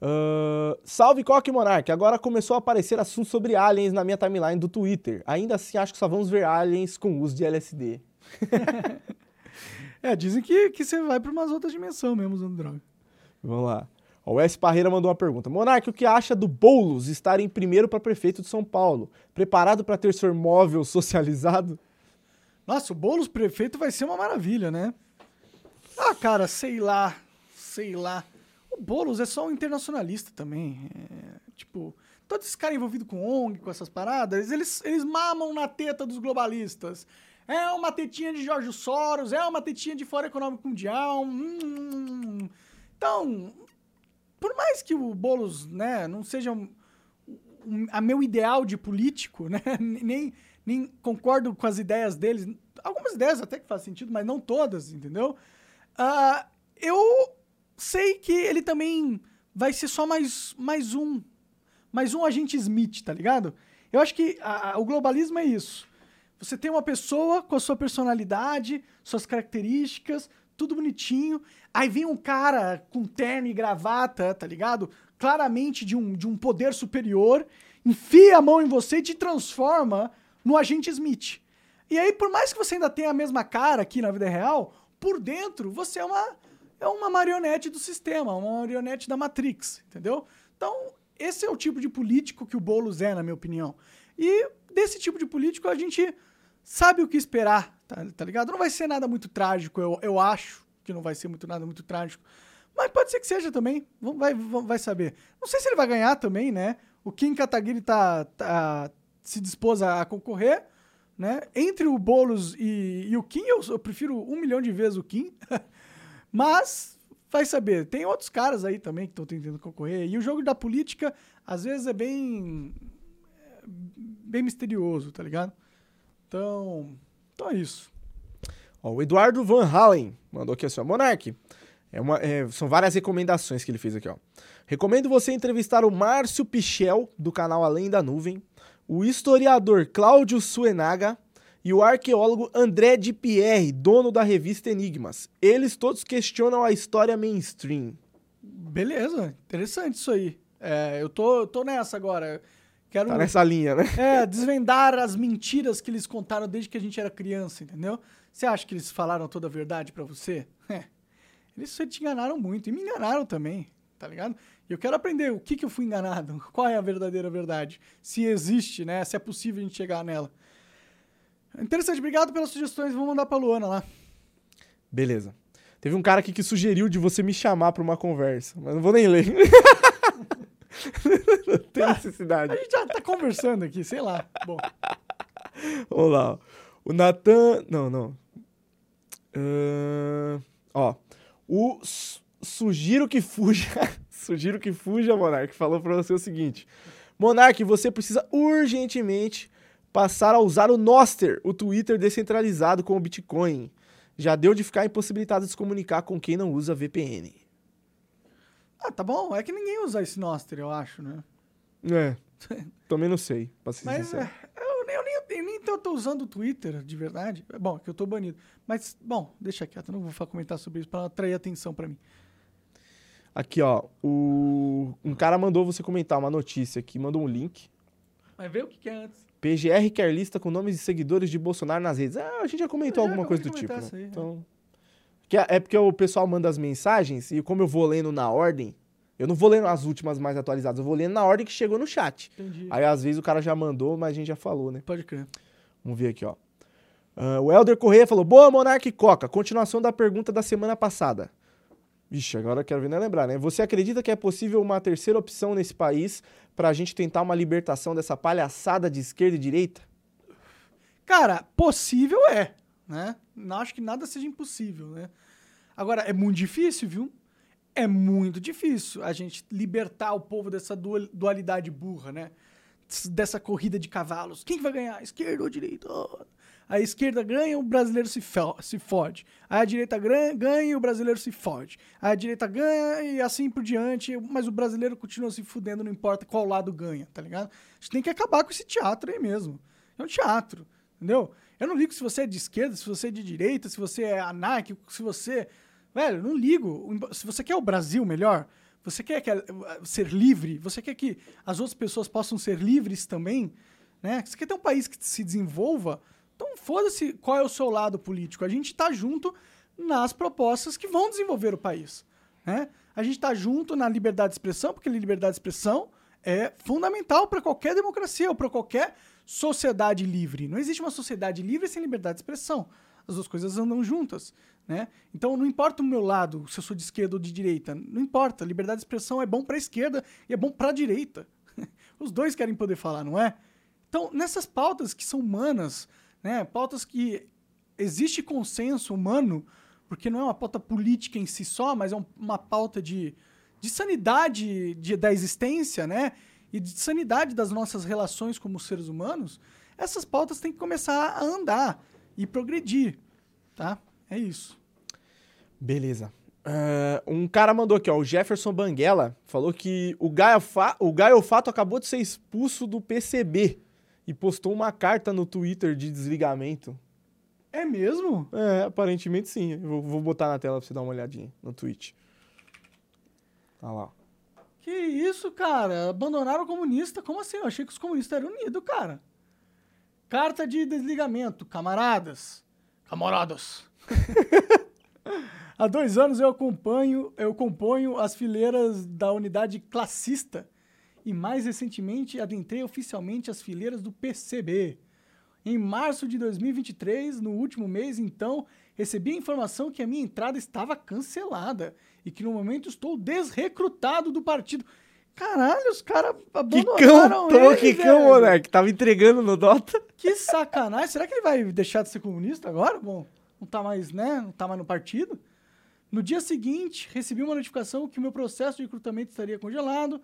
Uh, salve Coque Monark, agora começou a aparecer assuntos sobre aliens na minha timeline do Twitter. Ainda assim, acho que só vamos ver aliens com uso de LSD. *laughs* é, dizem que, que você vai para umas outras dimensões mesmo usando droga. Vamos lá. O S. Parreira mandou uma pergunta. Monark, o que acha do Boulos estar em primeiro para prefeito de São Paulo? Preparado para ter seu móvel *laughs* socializado? Nossa, o Boulos prefeito vai ser uma maravilha, né? Ah, cara, sei lá. Sei lá. O Boulos é só um internacionalista também. É, tipo, todos esses caras envolvidos com ONG, com essas paradas, eles, eles mamam na teta dos globalistas. É uma tetinha de Jorge Soros, é uma tetinha de Fórum Econômico Mundial. hum, hum, hum. Então, por mais que o Boulos, né, não seja um, um- a meu ideal de político, né, *laughs* nem, nem concordo com as ideias deles, algumas ideias até que fazem sentido, mas não todas, entendeu? Ah, eu sei que ele também vai ser só mais, mais um, mais um agente Smith, tá ligado? Eu acho que a- a- o globalismo é isso. Você tem uma pessoa com a sua personalidade, suas características, tudo bonitinho. Aí vem um cara com terno e gravata, tá ligado? Claramente de um, de um poder superior, enfia a mão em você e te transforma no agente Smith. E aí, por mais que você ainda tenha a mesma cara aqui na vida real, por dentro você é uma, é uma marionete do sistema, uma marionete da Matrix, entendeu? Então, esse é o tipo de político que o Boulos é, na minha opinião. E desse tipo de político a gente sabe o que esperar, tá, tá ligado? Não vai ser nada muito trágico, eu, eu acho que não vai ser muito nada muito trágico. Mas pode ser que seja também, vai, vai saber. Não sei se ele vai ganhar também, né? O Kim Kataguiri tá, tá- se dispôs a a concorrer, né? Entre o Boulos e, e o Kim, eu, eu prefiro um milhão de vezes o Kim. *laughs* Mas, vai saber. Tem outros caras aí também que estão tentando concorrer. E o jogo da política, às vezes, é bem. bem misterioso, tá ligado? Então. Então é isso. Ó, o Eduardo Van Halen mandou aqui assim, ó, Monark, é uma, é, são várias recomendações que ele fez aqui, ó. Recomendo você entrevistar o Márcio Pichel, do canal Além da Nuvem, o historiador Cláudio Suenaga e o arqueólogo André de Pierre, dono da revista Enigmas. Eles todos questionam a história mainstream. Beleza, interessante isso aí. É, eu tô, tô nessa agora. Quero Tá nessa linha, né? é, desvendar as mentiras que eles contaram desde que a gente era criança, entendeu? Você acha que eles falaram toda a verdade pra você? *laughs* É. Eles só te enganaram muito. E me enganaram também, tá ligado? E eu quero aprender o que, que eu fui enganado. *laughs* Qual é a verdadeira verdade? Se existe, né? Se é possível a gente chegar nela. Interessante, obrigado pelas sugestões. Vou mandar pra Luana lá. Beleza. Teve um cara aqui que sugeriu de você me chamar pra uma conversa, mas não vou nem ler. não *laughs* tem necessidade. A gente já tá conversando aqui, sei lá. Bom, Vamos lá. ó. O Natan. Não, não. Ahn, ó. O Su- Sugiro que fuja. *laughs* Sugiro que fuja, Monark. Falou pra você o seguinte: Monark, você precisa urgentemente passar a usar o Noster, o Twitter descentralizado com o Bitcoin. Já deu de ficar impossibilitado de se comunicar com quem não usa VPN. ah, tá bom. É que ninguém usa esse Noster, eu acho, né? É. *laughs* Também não sei, pra ser Mas sincero. é, eu, nem- eu nem, eu nem tô, tô usando o Twitter, de verdade. É Bom, que eu tô banido. Mas, bom, deixa quieto. Eu não vou comentar sobre isso pra não atrair atenção pra mim. Aqui, ó. O... Um cara mandou você comentar uma notícia aqui, mandou um link. Mas vê o que, que é antes. PGR quer lista com nomes de seguidores de Bolsonaro nas redes. Ah, a gente já comentou Eu já alguma coisa do tipo. né? aí, é. então, que é, é porque o pessoal manda as mensagens e como eu vou lendo na ordem, eu não vou lendo as últimas mais atualizadas, eu vou lendo na ordem que chegou no chat. Entendi. Aí às vezes o cara já mandou, mas a gente já falou, né? Pode crer. Vamos ver aqui, ó. Ah, o Helder Corrêa falou: Boa, Monark Coca. Continuação da pergunta da semana passada. Vixe, agora eu quero ver nem lembrar, né? Você acredita que é possível uma terceira opção nesse país pra gente tentar uma libertação dessa palhaçada de esquerda e direita? Cara, possível é, né? Não acho que nada seja impossível, né? Agora, é muito difícil, viu? É muito difícil a gente libertar o povo dessa dual- dualidade burra, né? Dessa corrida de cavalos. Quem que vai ganhar? Esquerda ou direita? A esquerda ganha, o brasileiro se, se fode. A direita ganha e o brasileiro se fode. A direita ganha e assim por diante, mas o brasileiro continua se fudendo, não importa qual lado ganha, tá ligado? A gente tem que acabar com esse teatro aí mesmo. É um teatro, entendeu? Eu não ligo se você é de esquerda, se você é de direita, se você é anárquico, se você. Velho, não ligo. Se você quer o Brasil melhor, você quer que- ser livre, você quer que as outras pessoas possam ser livres também, né? Você quer ter um país que se desenvolva, então foda-se qual é o seu lado político. A gente tá junto nas propostas que vão desenvolver o país, né? a gente tá junto na liberdade de expressão, porque liberdade de expressão é fundamental para qualquer democracia ou para qualquer sociedade livre. Não existe uma sociedade livre sem liberdade de expressão. As duas coisas andam juntas, né? Então não importa o meu lado, se eu sou de esquerda ou de direita, não importa. Liberdade de expressão é bom para a esquerda e é bom para a direita. *laughs* Os dois querem poder falar, não é? Então, nessas pautas que são humanas, né, pautas que existe consenso humano, porque não é uma pauta política em si só, mas é um, uma pauta de, de sanidade de, da existência, né? E de sanidade das nossas relações como seres humanos, essas pautas têm que começar a andar e progredir, tá? É isso. Beleza. Uh, um cara mandou aqui, ó, o Jefferson Banguela, falou que o Gaio, Fa o Gaio Fato acabou de ser expulso do PCB e postou uma carta no Twitter de desligamento. É mesmo? É, aparentemente sim. Vou, vou botar na tela pra você dar uma olhadinha no tweet. Olha lá. Que isso, cara? Abandonaram o comunista? Como assim? Eu achei que os comunistas eram unidos, cara. Carta de desligamento, camaradas. Camaradas. *laughs* Há dois anos eu acompanho, eu componho as fileiras da unidade classista e mais recentemente adentrei oficialmente as fileiras do PCB. Em março de 2023, no último mês, então, recebi a informação que a minha entrada estava cancelada e que no momento estou desrecrutado do partido. Caralho, os caras abandonaram Quicão, ele, Quicão, velho. moleque. Tava entregando no Dota. Que sacanagem. Será que ele vai deixar de ser comunista agora? Bom, não tá mais, né? Não tá mais no partido. No dia seguinte, recebi uma notificação que o meu processo de recrutamento estaria congelado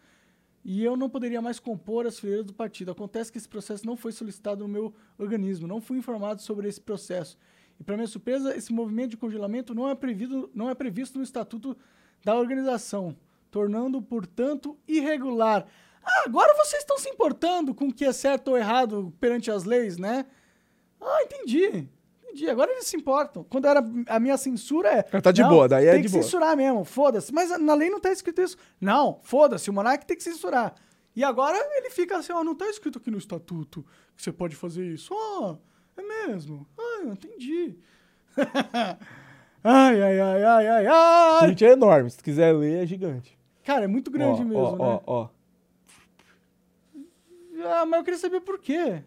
e eu não poderia mais compor as fileiras do partido. Acontece que esse processo não foi solicitado no meu organismo, não fui informado sobre esse processo. E, para minha surpresa, esse movimento de congelamento não é, previsto, não é previsto no estatuto da organização, tornando, portanto, irregular. Ah, agora vocês estão se importando com o que é certo ou errado perante as leis, né? Ah, entendi. Agora eles se importam. Quando era a minha censura é. Tá de não, boa, daí é tem de que boa. censurar mesmo, foda-se. Mas na lei não tá escrito isso. Não, foda-se, o monarca tem que censurar. E agora ele fica assim, ó, não tá escrito aqui no estatuto que você pode fazer isso. Ó, é mesmo. Ah, eu entendi. *laughs* ai, ai, ai, ai, ai, O ai. tweet é enorme. Se tu quiser ler, é gigante. Cara, é muito grande ó, mesmo, ó, né? Ó, ó, Ah, mas eu queria saber por quê.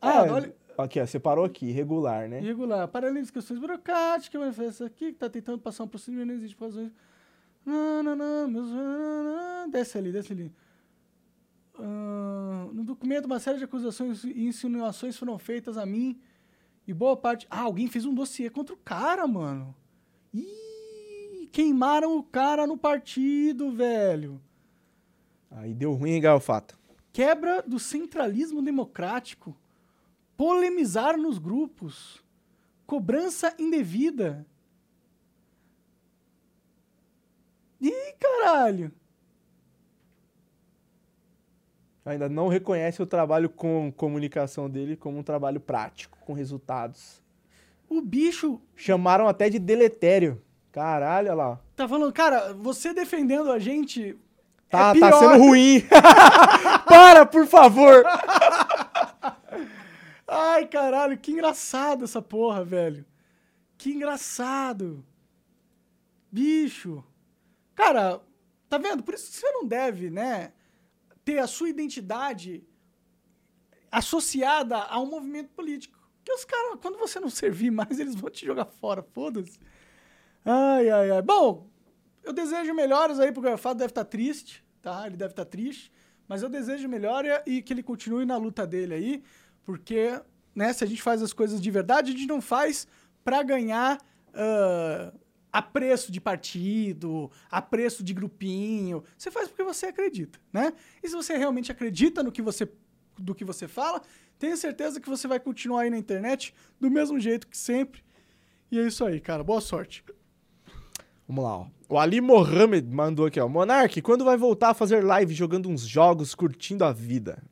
Ah, Ah, olha. Aqui, ó. Separou aqui. Irregular, né? Irregular. Paralelo de questões burocráticas, mas essa aqui que tá tentando passar um procedimento, não existe razões. Não, não, não, meus... Desce ali, desce ali. Ah, no documento, uma série de acusações e insinuações foram feitas a mim. E boa parte. Ah, alguém fez um dossiê contra o cara, mano. Ih, queimaram o cara no partido, velho. Aí deu ruim, hein, Galfato? Quebra do centralismo democrático. Polemizar nos grupos. Cobrança indevida. Ih, caralho. Ainda não reconhece o trabalho com comunicação dele como um trabalho prático, com resultados. O bicho Chamaram até de deletério. Caralho, olha lá. tá falando, cara, você defendendo a gente. Tá, é tá sendo ruim. *laughs* Para, por favor. Ai, caralho, que engraçado essa porra, velho. Que engraçado. Bicho. Cara, tá vendo? Por isso que você não deve, né, ter a sua identidade associada a um movimento político. Porque os caras, quando você não *laughs* servir mais, eles vão te jogar fora, foda-se. Ai, ai, ai. Bom, eu desejo melhoras aí pro Garfado, deve estar triste, tá? Ele deve estar triste. Mas eu desejo melhora e que ele continue na luta dele aí, porque, né, se a gente faz as coisas de verdade, a gente não faz pra ganhar ah, a preço de partido, a preço de grupinho. Você faz porque você acredita, né? E se você realmente acredita no que você, do que você fala, tenha certeza que você vai continuar aí na internet do mesmo jeito que sempre. E é isso aí, cara. Boa sorte. Vamos lá, ó. O Ali Mohamed mandou aqui, ó. Monark, quando vai voltar a fazer live jogando uns jogos, curtindo a vida?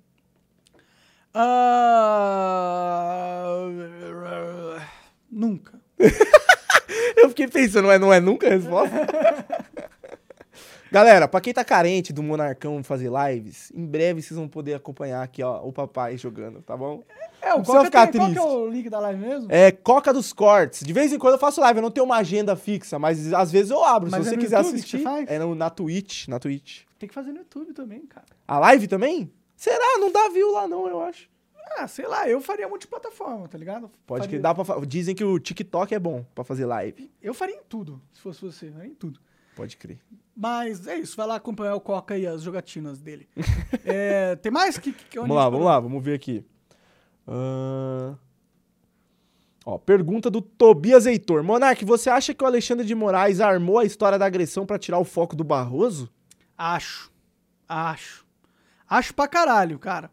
Ah, Nunca. *laughs* Eu fiquei pensando, não é, não é nunca a resposta? *laughs* Galera, pra quem tá carente do Monarcão fazer lives, em breve vocês vão poder acompanhar aqui, ó, o papai jogando, tá bom? É, o Coca ficar tem, qual que é triste. o link da live mesmo? É Coca dos Cortes. De vez em quando eu faço live, eu não tenho uma agenda fixa, mas às vezes eu abro. Mas Se é você quiser YouTube assistir, é no- na Twitch, na Twitch. Tem que fazer no YouTube também, cara. A live também? Será? Não dá view lá não, eu acho. Ah, sei lá, eu faria multiplataforma, tá ligado? Pode faria, que dá pra fa- Dizem que o TikTok é bom pra fazer live. Eu faria em tudo, se fosse você, faria em tudo. Pode crer. Mas é isso, vai lá acompanhar o Coca e as jogatinas dele. *laughs* É, tem mais? Que, que, onde Vamos lá, vamos lá, vamos ver aqui. Ahn. Ó, pergunta do Tobias Heitor. Monark, você acha que o Alexandre de Moraes armou a história da agressão pra tirar o foco do Barroso? Acho. Acho. Acho pra caralho, cara.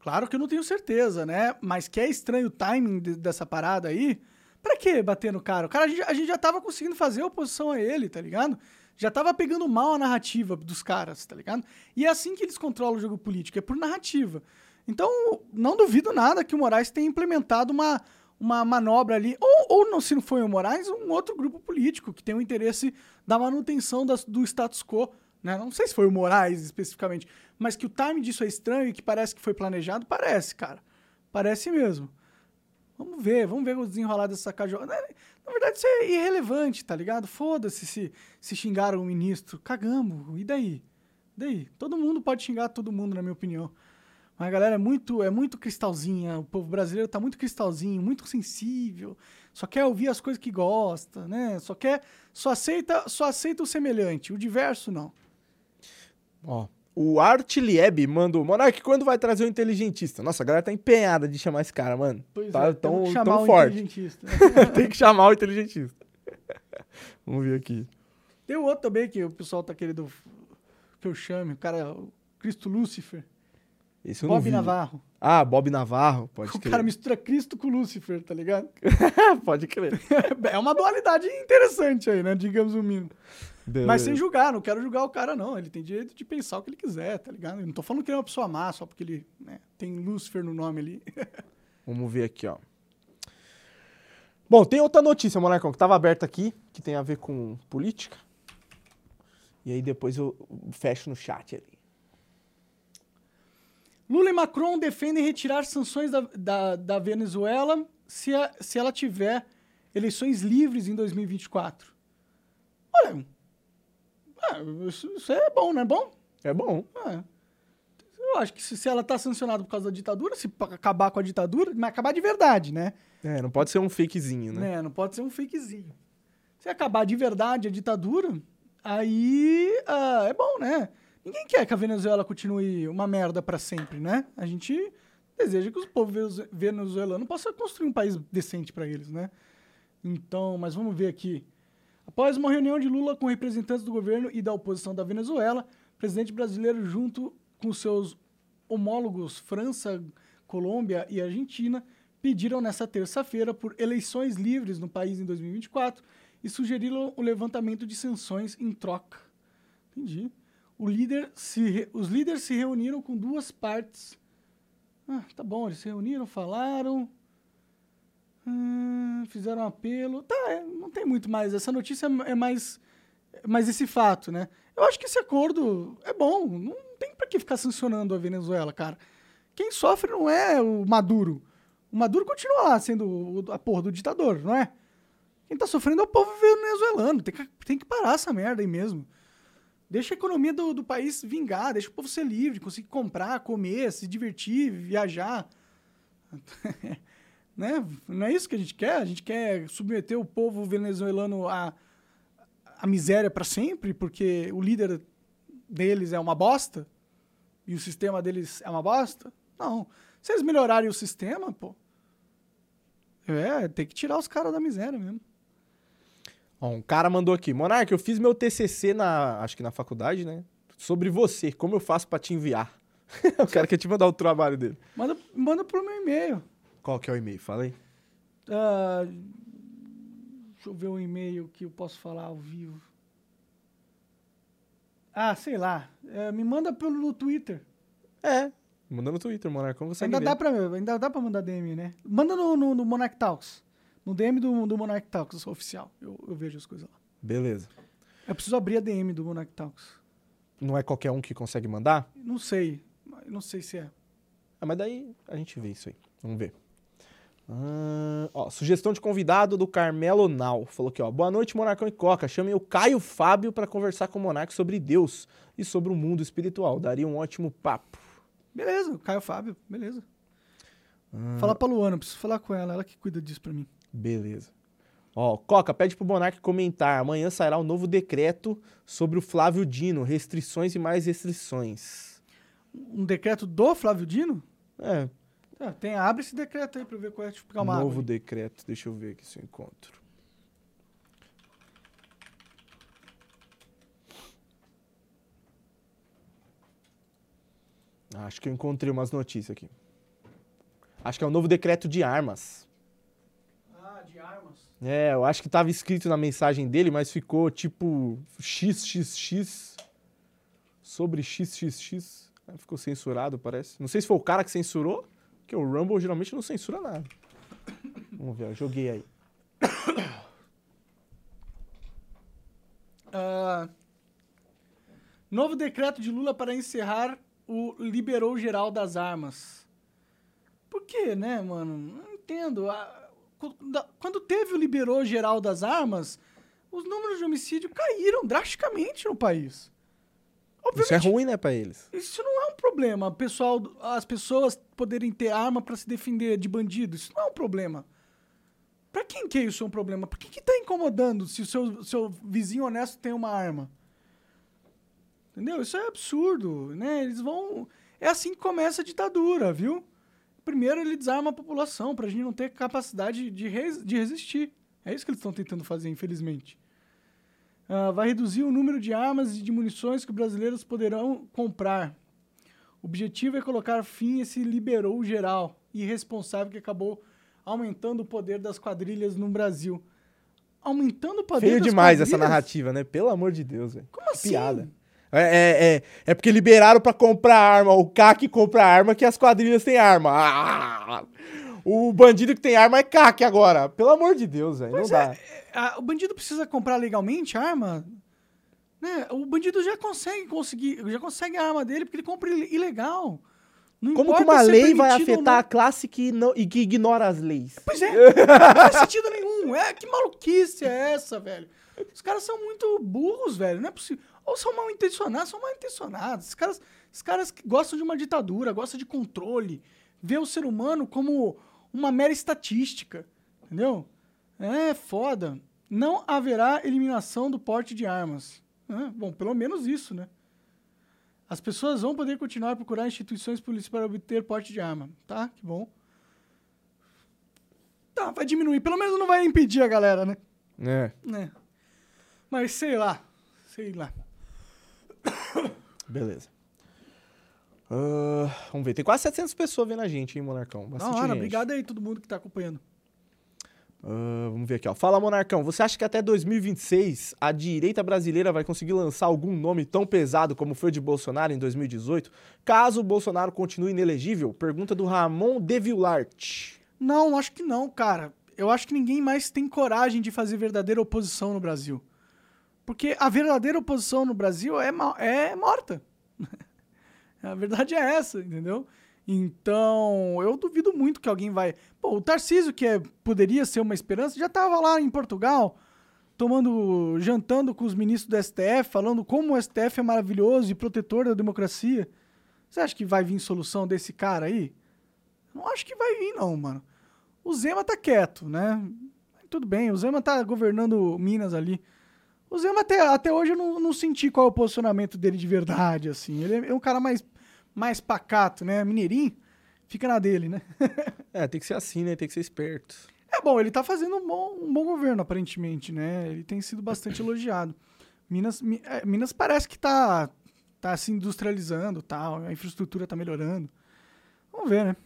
Claro que eu não tenho certeza, né? Mas que é estranho o timing de- dessa parada aí. Pra que bater no cara? O cara, a gente, a gente já tava conseguindo fazer oposição a ele, tá ligado? Já tava pegando mal a narrativa dos caras, tá ligado? E é assim que eles controlam o jogo político, é por narrativa. Então, não duvido nada que o Moraes tenha implementado uma, uma manobra ali, ou, ou não, se não foi o Moraes, um outro grupo político que tem o interesse da manutenção das- do status quo. Né? Não sei se foi o Moraes especificamente, mas que o time disso é estranho e que parece que foi planejado, parece, cara. Parece mesmo. Vamos ver, vamos ver o desenrolar dessa cajolada. Na na verdade, isso é irrelevante, tá ligado? Foda-se se, se xingaram o ministro. Cagamos. E daí? E daí? Todo mundo pode xingar todo mundo, na minha opinião. Mas a galera é muito, é muito cristalzinha. O povo brasileiro tá muito cristalzinho, muito sensível. Só quer ouvir as coisas que gosta, né? Só quer, só aceita, só aceita o semelhante. O diverso não. Ó. O Art Lieb mandou. Monark, quando vai trazer o inteligentista? Nossa, a galera tá empenhada de chamar esse cara, mano. Pois tá é, tão, que chamar tão o forte. inteligentista. *laughs* Tem que chamar o inteligentista. *laughs* Vamos ver aqui. Tem o outro também que o pessoal tá querendo que eu chame, o cara, o Cristo Lúcifer. Esse Bob. Navarro. Ah, Bob Navarro, pode O crer. cara mistura Cristo com Lúcifer, tá ligado? *laughs* pode crer. É uma dualidade interessante aí, né? Digamos o mínimo. Mas Beleza. sem julgar, não quero julgar o cara, não. Ele tem direito de pensar o que ele quiser, tá ligado? Eu não tô falando que ele é uma pessoa má só porque ele né, tem Lúcifer no nome ali. *laughs* Vamos ver aqui, ó. Bom, tem outra notícia, Monarcão, que tava aberta aqui, que tem a ver com política. E aí depois eu fecho no chat ali. Lula e Macron defendem retirar sanções da, da, da Venezuela se, a- se ela tiver eleições livres em 2024. Olha, ah, isso, isso é bom, não é bom? É bom. Ah, eu acho que se, se ela tá sancionada por causa da ditadura, se acabar com a ditadura, mas acabar de verdade, né? É, não pode ser um fakezinho, né? né? Não pode ser um fakezinho. Se acabar de verdade a ditadura, aí ah, é bom, né? Ninguém quer que a Venezuela continue uma merda pra sempre, né? A gente deseja que os povos venezu- venezuelanos possam construir um país decente pra eles, né? Então, mas vamos ver aqui. Após uma reunião de Lula com representantes do governo e da oposição da Venezuela, o presidente brasileiro, junto com seus homólogos França, Colômbia e Argentina, pediram nesta terça-feira por eleições livres no país em 2024 e sugeriram o levantamento de sanções em troca. Entendi. Líder re- Os líderes se reuniram com duas partes. Ah, tá bom, eles se reuniram, falaram. Ah, fizeram um apelo. Tá, é, não tem muito mais. Essa notícia é é mais, é mais esse fato, né? Eu acho que esse acordo é bom. Não tem pra que ficar sancionando a Venezuela, cara. Quem sofre não é o Maduro. O Maduro continua lá sendo a porra do ditador, não é? Quem tá sofrendo é o povo venezuelano. Tem que, tem que parar essa merda aí mesmo. Deixa a economia do, do país vingar, deixa o povo ser livre, conseguir comprar, comer, se divertir, viajar. *laughs* né? Não é isso que a gente quer? A gente quer submeter o povo venezuelano à, à miséria para sempre, porque o líder deles é uma bosta e o sistema deles é uma bosta? Não. Se eles melhorarem o sistema, pô. É, tem que tirar os caras da miséria mesmo. Ó, um cara mandou aqui. Monark, eu fiz meu TCC na, acho que na faculdade, né? Sobre você, como eu faço pra te enviar. *laughs* o cara quer te mandar o trabalho dele. Manda, manda pro meu e-mail. Qual que é o e-mail? Fala aí. Ah, deixa eu ver um e-mail que eu posso falar ao vivo. Ah, sei lá. É, me manda pelo Twitter. É, manda no Twitter, Monark, como você Ainda dá, pra, ainda dá pra mandar DM, né? Manda no, no, no Monarch Talks. No DM do, do Monarch Talks *laughs* oficial. Eu, eu vejo as coisas lá. Beleza. Eu preciso abrir a DM do Monarch Talks. Não é qualquer um que consegue mandar? Não sei. Não sei se é. Ah, mas daí a gente vê isso aí. Vamos ver. Ó, sugestão de convidado do Carmelo Nau. Falou aqui, ó. Boa noite, Monarcão e Coca. Chamem o Caio Fábio para conversar com o Monarco sobre Deus e sobre o mundo espiritual. Daria um ótimo papo. Beleza, Caio Fábio, beleza. Ah. Fala pra Luana, preciso falar com ela, ela que cuida disso pra mim. Beleza. Ó, Coca, pede pro Monark comentar. Amanhã sairá um novo decreto sobre o Flávio Dino. Restrições e mais restrições. Um decreto do Flávio Dino? É, Tá, tem, abre esse decreto aí pra eu ver qual é. Deixa eu pegar uma novo água. decreto. Deixa eu ver aqui se eu encontro. Ah, Acho que eu encontrei umas notícias aqui. Acho que é o novo decreto de armas. Ah, de armas. É, eu acho que tava escrito na mensagem dele, mas ficou tipo XXX sobre XXX. Aí Ficou censurado, parece. Não sei se foi o cara que censurou, porque o Rumble geralmente não censura nada. *coughs* Vamos ver, joguei aí. *coughs* Ah, novo decreto de Lula para encerrar o liberou geral das armas. Por quê, né, mano? Não entendo. Ah, Quando teve o liberou geral das armas, os números de homicídio caíram drasticamente no país. Isso é ruim, né, pra eles. Isso não é um problema. Pessoal, as pessoas poderem ter arma para se defender de bandido, isso não é um problema. Pra quem que isso é um problema? Por que que tá incomodando se o seu, seu vizinho honesto tem uma arma? Entendeu? Isso é absurdo, né? Eles vão... É assim que começa a ditadura, viu? Primeiro ele desarma a população pra gente não ter capacidade de, res- de resistir. É isso que eles estão tentando fazer, infelizmente. Ah, vai reduzir o número de armas e de munições que os brasileiros poderão comprar. O objetivo é colocar fim a esse liberou geral irresponsável que acabou aumentando o poder das quadrilhas no Brasil. Aumentando o poder Feio das demais essa quadrilhas? narrativa, né? Pelo amor de Deus, velho. Como assim? Piada. É, é, é, é porque liberaram pra comprar arma. O CAC compra arma que as quadrilhas têm arma. Ah! O bandido que tem arma é CAC agora. Pelo amor de Deus, velho. Não dá. é, ah, o bandido precisa comprar legalmente arma? Né? O bandido já consegue conseguir, já consegue a arma dele porque ele compra ile- ilegal. Não Como que uma é lei vai afetar a classe que, não, e que ignora as leis? Pois é, *laughs* não faz sentido nenhum. É, que maluquice é essa, velho? Os caras são muito burros, velho. Não é possível. Ou são mal intencionados, são mal intencionados. Esses caras, esses caras que gostam de uma ditadura, gostam de controle, vê o ser humano como uma mera estatística. Entendeu? É foda. Não haverá eliminação do porte de armas. É, bom, pelo menos isso, né? As pessoas vão poder continuar a procurar instituições policiais para obter porte de arma. Tá, que bom. Tá, vai diminuir. Pelo menos não vai impedir a galera, né? É, né? Mas sei lá. Sei lá. *coughs* beleza. Ah, vamos ver. Tem quase 700 pessoas vendo a gente, hein, Monarcão? Bastante hora, gente. obrigado aí todo mundo que tá acompanhando. Ah, vamos ver aqui, ó. Fala, Monarcão. Você acha que até 2026 a direita brasileira vai conseguir lançar algum nome tão pesado como foi o de Bolsonaro em 2018? Caso o Bolsonaro continue inelegível? Pergunta do Ramon Devillart. Não, acho que não, cara. Eu acho que ninguém mais tem coragem de fazer verdadeira oposição no Brasil. Porque a verdadeira oposição no Brasil é, é morta. *laughs* a verdade é essa, entendeu? Então, eu duvido muito que alguém vai. Pô, o Tarcísio, que é, poderia ser uma esperança, já tava lá em Portugal, tomando, jantando com os ministros do STF, falando como o STF é maravilhoso e protetor da democracia. Você acha que vai vir solução desse cara aí? Não acho que vai vir, não, mano. O Zema tá quieto, né? Tudo bem, o Zema tá governando Minas ali. O Zema até, até hoje eu não, não senti qual é o posicionamento dele de verdade, assim. Ele é um cara mais, mais pacato, né? Mineirinho, fica na dele, né? *laughs* É, tem que ser assim, né? Tem que ser esperto. É bom, ele tá fazendo um bom, um bom governo, aparentemente, né? Ele tem sido bastante elogiado. Minas, Mi- é, Minas parece que tá, tá se industrializando tal, a infraestrutura tá melhorando. Vamos ver, né?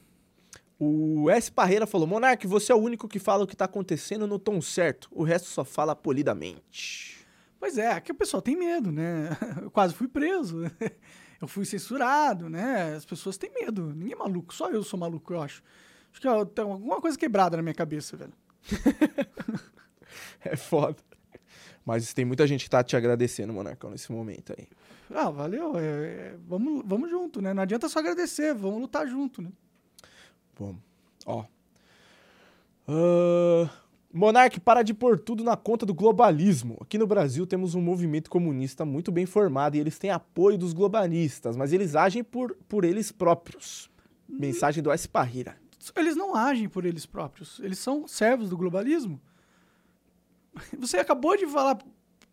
O S. Parreira falou: Monark, você é o único que fala o que tá acontecendo no tom certo. O resto só fala polidamente. Pois é, aqui o pessoal tem medo, né? *laughs* Eu quase fui preso. *laughs* Eu fui censurado, né? As pessoas têm medo. Ninguém é maluco, só eu sou maluco, eu acho. Acho que ó, tem alguma coisa quebrada na minha cabeça, velho. *laughs* É foda. Mas tem muita gente que tá te agradecendo, Monarcão, nesse momento aí. Ah, valeu. é- é- vamos, vamos junto, né? Não adianta só agradecer, vamos lutar junto, né? Vamos. Ó. Ah, Monark, para de pôr tudo na conta do globalismo. Aqui no Brasil temos um movimento comunista muito bem formado e eles têm apoio dos globalistas, mas eles agem por, por eles próprios. Mensagem do S. Parreira. Eles não agem por eles próprios. Eles são servos do globalismo. Você acabou de falar,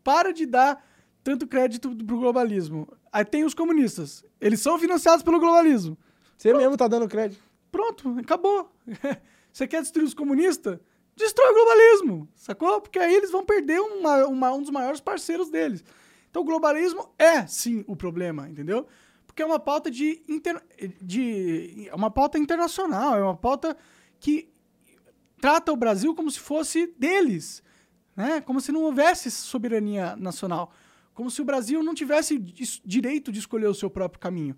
para de dar tanto crédito pro globalismo. Aí tem os comunistas. Eles são financiados pelo globalismo. Você mesmo tá dando crédito. Pronto, acabou. *laughs* Você quer destruir os comunistas? Destrói o globalismo, sacou? Porque aí eles vão perder uma- uma- um dos maiores parceiros deles. Então o globalismo é, sim, o problema, entendeu? Porque é uma pauta de, inter- de é uma pauta internacional, é uma pauta que trata o Brasil como se fosse deles, né? Como se não houvesse soberania nacional, como se o Brasil não tivesse direito de escolher o seu próprio caminho,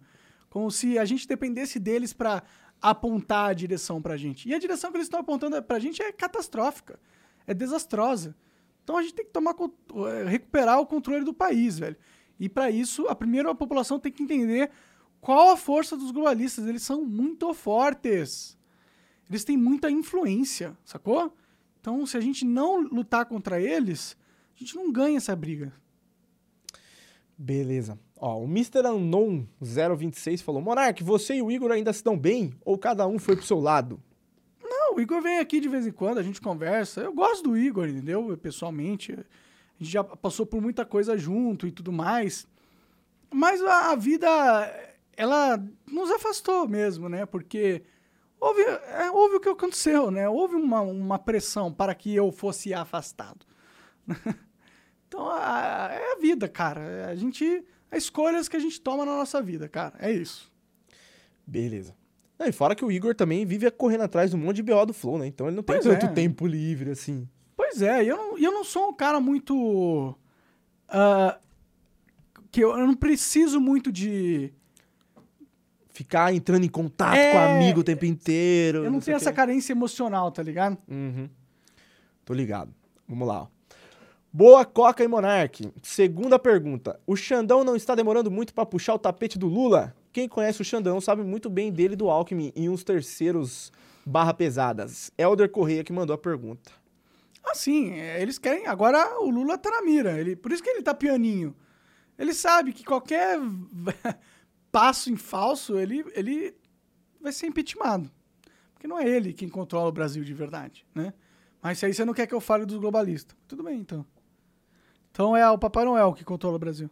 como se a gente dependesse deles para apontar a direção pra gente. E a direção que eles estão apontando pra gente é catastrófica, é desastrosa. Então a gente tem que tomar eh, recuperar o controle do país, velho. E para isso, a primeira a população tem que entender qual a força dos globalistas. Eles são muito fortes. Eles têm muita influência, sacou? Então, se a gente não lutar contra eles, a gente não ganha essa briga. Beleza. Ó, o Mr. Unknown 026 falou: Monark, você e o Igor ainda se dão bem? Ou cada um foi pro seu lado? Não, o Igor vem aqui de vez em quando, a gente conversa. Eu gosto do Igor, entendeu? Eu, pessoalmente. A gente já passou por muita coisa junto e tudo mais. Mas a, a vida, ela nos afastou mesmo, né? Porque houve, é, houve o que aconteceu, né? Houve uma, uma pressão para que eu fosse afastado. *laughs* então, a- é a vida, cara. A gente. As escolhas que a gente toma na nossa vida, cara. É isso. Beleza. Não, e fora que o Igor também vive correndo atrás de um monte de BO do Flow, né? Então ele não tem Pois tanto é. tempo livre assim. Pois é, e eu não, eu não sou um cara muito. ah, que eu, eu não preciso muito de. Ficar entrando em contato É, com amigo o tempo inteiro. Eu não sei tenho essa carência emocional, tá ligado? Uhum. Tô ligado. Vamos lá. ó. Boa Coca e Monark. Segunda pergunta. O Xandão não está demorando muito pra puxar o tapete do Lula? Quem conhece o Xandão sabe muito bem dele do Alckmin e uns terceiros barra pesadas. Elder Correia que mandou a pergunta. Assim, eles querem. Agora o Lula tá na mira. Ele, por isso que ele tá pianinho. Ele sabe que qualquer *laughs* passo em falso, ele, ele vai ser impeachmentado. Porque não é ele quem controla o Brasil de verdade, né? Mas se aí você não quer que eu fale dos globalistas. Tudo bem, então. Então é o Papai Noel que controla o Brasil.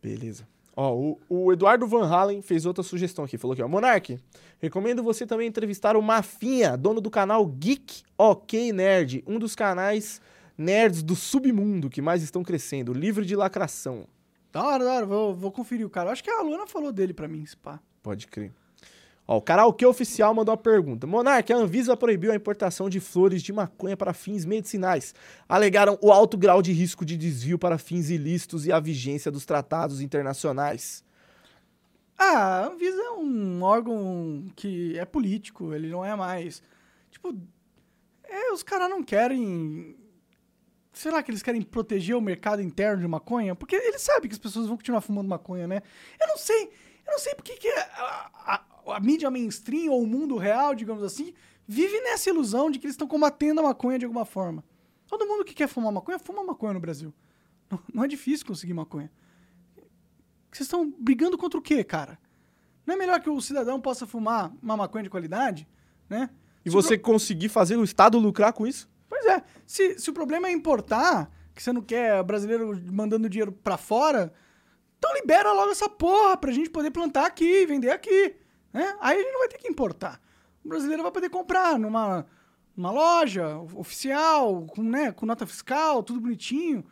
Beleza. Ó, o, o Eduardo Van Halen fez outra sugestão aqui. Falou aqui, ó. Monark, recomendo você também entrevistar o Mafinha, dono do canal Geek OK Nerd, um dos canais nerds do submundo que mais estão crescendo. Livre de lacração. Da hora, da hora. Vou, vou conferir o cara. Acho que a Luana falou dele pra mim, esse pá. Pode crer. Ó, o Karaokê Oficial mandou uma pergunta. Monark, a Anvisa proibiu a importação de flores de maconha para fins medicinais. Alegaram o alto grau de risco de desvio para fins ilícitos e a vigência dos tratados internacionais. Ah, a Anvisa é um órgão que é político, ele não é mais. Tipo, é, os caras não querem. Será que eles querem proteger o mercado interno de maconha? Porque eles sabem que as pessoas vão continuar fumando maconha, né? Eu não sei. Eu não sei porque que a, a- a mídia mainstream ou o mundo real, digamos assim, vive nessa ilusão de que eles estão combatendo a maconha de alguma forma. Todo mundo que quer fumar maconha, fuma maconha no Brasil. Não, não é difícil conseguir maconha. Vocês estão brigando contra o quê, cara? Não é melhor que o cidadão possa fumar uma maconha de qualidade, né? E Se você conseguir fazer o Estado lucrar com isso? Pois é. Se, se o problema é importar, que você não quer brasileiro mandando dinheiro pra fora, então libera logo essa porra pra gente poder plantar aqui, vender aqui. Né? Aí gente não vai ter que importar. O brasileiro vai poder comprar numa, numa loja oficial, com, né, com nota fiscal, tudo bonitinho.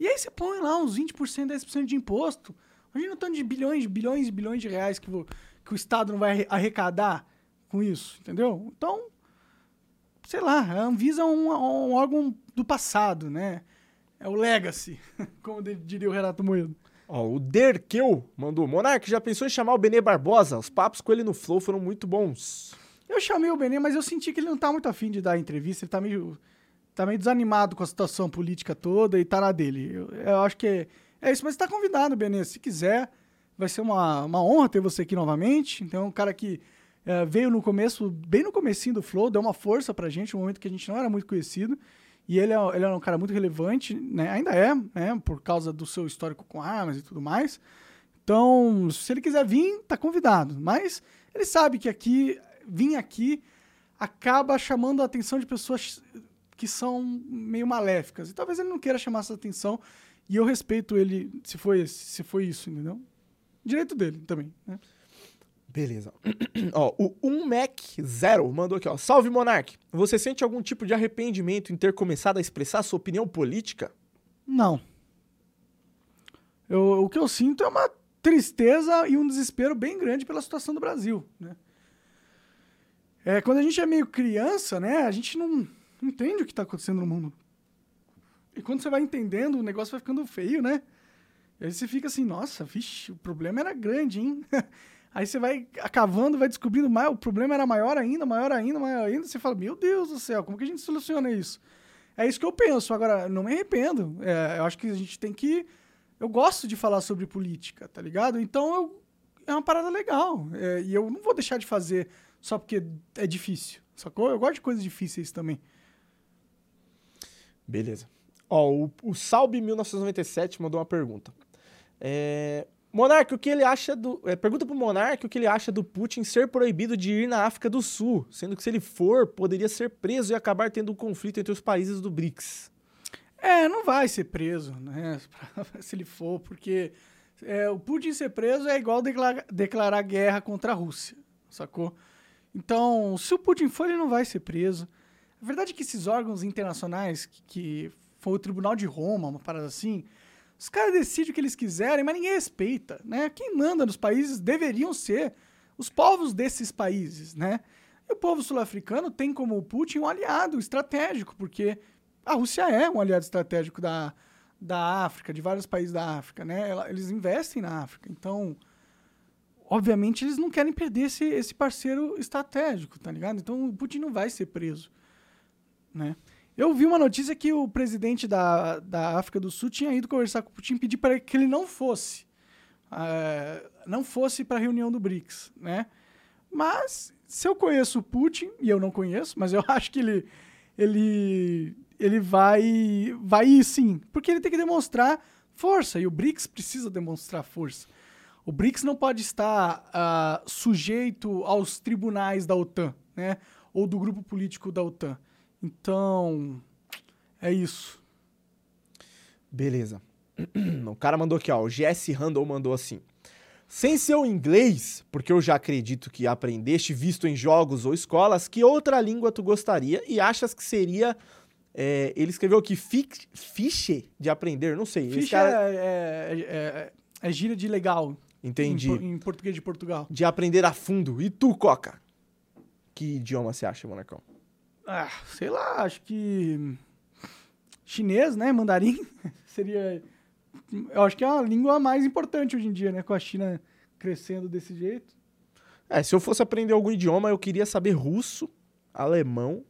E aí você põe lá uns 20%, 10% de imposto. Imagina o tanto de bilhões, bilhões e bilhões de reais que, o- que o Estado não vai arre- arrecadar com isso, entendeu? Então, sei lá, a Anvisa é um, um órgão do passado, né? É o legacy, *laughs* como diria o Renato Moedo. Ó, o Derkeu mandou. Monark, já pensou em chamar o Benê Barbosa? Os papos com ele no Flow foram muito bons. Eu chamei o Benê, mas eu senti que ele não tá muito afim de dar entrevista, ele tá meio tá meio desanimado com a situação política toda e tá na dele. Eu, eu acho que é, é isso, mas tá convidado, Benê. Se quiser, vai ser uma, uma honra ter você aqui novamente. Então, um cara que é, veio no começo, bem no comecinho do Flow, deu uma força pra gente, um momento que a gente não era muito conhecido. E ele é, ele é um cara muito relevante, né? Ainda é, né? Por causa do seu histórico com armas e tudo mais. Então, se ele quiser vir, tá convidado. Mas ele sabe que aqui, vir aqui, acaba chamando a atenção de pessoas que são meio maléficas. E talvez ele não queira chamar essa atenção. E eu respeito ele se foi, se foi isso, entendeu? Direito dele também, né? Beleza. *clears throat* ó, o 1Mac0 mandou aqui, ó. Salve, Monark. Você sente algum tipo de arrependimento em ter começado a expressar sua opinião política? Não. Eu, o que eu sinto é uma tristeza e um desespero bem grande pela situação do Brasil, né? É, quando a gente é meio criança, né, a gente não entende o que está acontecendo no mundo. E quando você vai entendendo, o negócio vai ficando feio, né? E aí você fica assim, nossa, vixe, o problema era grande, hein? *laughs* Aí você vai acavando, vai descobrindo mais, o problema era maior ainda, maior ainda, maior ainda. Você fala, meu Deus do céu, como que a gente soluciona isso? É isso que eu penso. Agora, não me arrependo. É, eu acho que a gente tem que. Eu gosto de falar sobre política, tá ligado? Então eu, é uma parada legal. É, e eu não vou deixar de fazer só porque é difícil. Sacou? Eu gosto de coisas difíceis também. Beleza. Ó, o, o Salbe1997 mandou uma pergunta. É, Monark, o que ele acha do. É, pergunta pro Monark o que ele acha do Putin ser proibido de ir na África do Sul, sendo que se ele for, poderia ser preso e acabar tendo um conflito entre os países do BRICS. É, não vai ser preso, né? *laughs* se ele for, porque é, o Putin ser preso é igual declarar, declarar guerra contra a Rússia, sacou? Então, se o Putin for, ele não vai ser preso. A verdade é que esses órgãos internacionais, que, que foi o Tribunal de Roma, uma parada assim, os caras decidem o que eles quiserem, mas ninguém respeita, né? Quem manda nos países deveriam ser os povos desses países, né? E o povo sul-africano tem como Putin um aliado estratégico, porque a Rússia é um aliado estratégico da, da África, de vários países da África, né? Eles investem na África, então, obviamente, eles não querem perder esse, esse parceiro estratégico, tá ligado? Então, o Putin não vai ser preso, né? Eu vi uma notícia que o presidente da, da África do Sul tinha ido conversar com o Putin pedir para que ele não fosse. Uh, não fosse para a reunião do BRICS, né? Mas, se eu conheço o Putin, e eu não conheço, mas eu *laughs* acho que ele, ele, ele vai, vai ir sim. Porque ele tem que demonstrar força, e o BRICS precisa demonstrar força. O BRICS não pode estar uh, sujeito aos tribunais da OTAN, né? Ou do grupo político da OTAN. Então, é isso. Beleza. *clears throat* O cara mandou aqui, ó. O GS Randall mandou assim. Sem seu inglês, porque eu já acredito que aprendeste visto em jogos ou escolas, que outra língua tu gostaria e achas que seria. É, ele escreveu aqui fiche de aprender, não sei. Fiche cara... é, é, é, é gíria de legal. Entendi. Em, em, português de Portugal. De aprender a fundo. E tu, Coca? Que idioma você acha, Monarcão? Ah, sei lá, acho que. Chinês, né? Mandarim *laughs* seria. Eu acho que é a língua mais importante hoje em dia, né? Com a China crescendo desse jeito. É, se eu fosse aprender algum idioma, eu queria saber russo, alemão,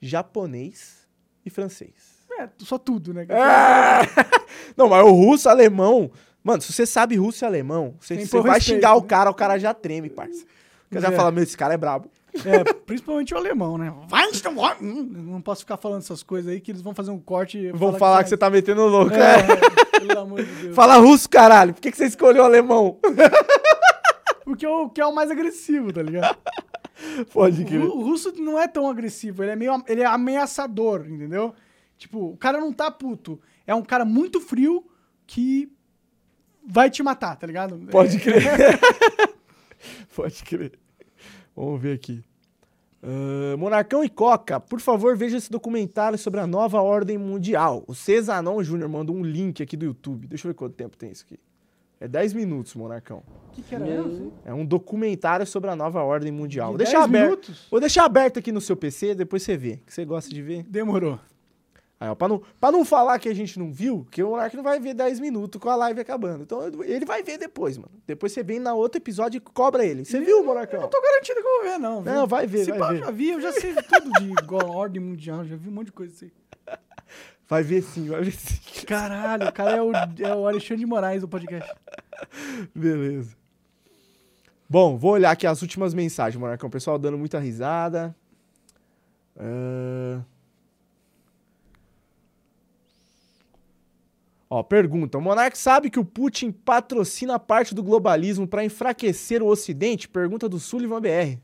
japonês e francês. É, só tudo, né? É! *laughs* Não, mas o russo, alemão. Mano, se você sabe russo e alemão, você, você vai respeito, xingar né? o cara, o cara já treme, parça. Cara já é. fala, meu, esse cara é brabo. É, principalmente o alemão, né? Não posso ficar falando essas coisas aí que eles vão fazer um corte. Vão falar, que, que, você tá metendo louco. É, é. *laughs* pelo amor de Deus. Fala russo, caralho. Por que, que você escolheu *laughs* o alemão? Porque é o que é o mais agressivo, tá ligado? *laughs* Pode crer. O, o, russo não é tão agressivo, ele é meio ele é ameaçador, entendeu? Tipo, o cara não tá puto. É um cara muito frio que vai te matar, tá ligado? Pode é. crer. Pode crer. Vamos ver aqui. Uh, Monarcão e Coca, por favor, veja esse documentário sobre a nova ordem mundial. O Cesanon Júnior mandou um link aqui do YouTube. Deixa eu ver quanto tempo tem isso aqui. É 10 minutos, Monarcão. O que, que era isso? É um documentário sobre a nova ordem mundial. Vou deixar, aberto, vou deixar aberto aqui no seu PC, depois você vê. Que você gosta de ver? Demorou. Aí, ó, pra, não, pra não falar que a gente não viu, que o Monark não vai ver 10 minutos com a live acabando. Então ele vai ver depois, mano. Depois você vem na outro episódio e cobra ele. Você viu, Monarcão? Eu não tô garantido que eu vou ver, não. Viu? Não, vai ver, Se vai pá, ver. eu já vi, eu já sei tudo de *laughs* ordem mundial, já vi um monte de coisa assim. Vai ver sim, vai ver sim. Caralho, o cara é o, é o Alexandre de Moraes do podcast. Beleza. Bom, vou olhar aqui as últimas mensagens, Monarcão. O pessoal dando muita risada. Ah. Ó, pergunta. O Monark sabe que o Putin patrocina parte do globalismo para enfraquecer o Ocidente? Pergunta do Sullivan BR.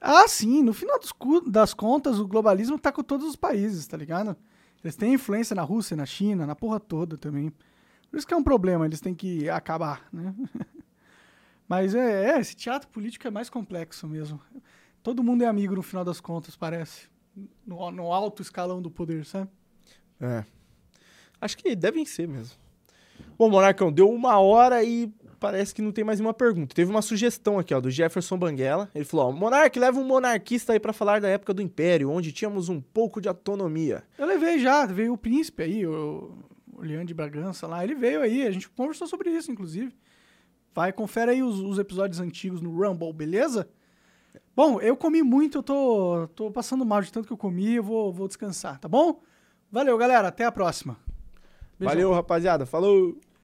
Ah, sim. No final das contas, o globalismo tá com todos os países, tá ligado? Eles têm influência na Rússia, na China, na porra toda também. Por isso que é um problema, eles têm que acabar, né? *laughs* Mas é, é, esse teatro político é mais complexo mesmo. Todo mundo é amigo no final das contas, parece. No, no alto escalão do poder, sabe? É. Acho que devem ser mesmo. Bom, Monarcão, deu uma hora e parece que não tem mais nenhuma pergunta. Teve uma sugestão aqui, ó, do Jefferson Banguela. Ele falou, ó, leva um monarquista aí pra falar da época do Império, onde tínhamos um pouco de autonomia. Eu levei já, veio o príncipe aí, o, o Leandro de Bragança lá, ele veio aí, a gente conversou sobre isso, inclusive. Vai, confere aí os, os episódios antigos no Rumble, beleza? Bom, eu comi muito, eu tô, tô passando mal de tanto que eu comi, eu vou, vou descansar, tá bom? Valeu, galera, até a próxima. Beijão. Valeu, rapaziada. Falou!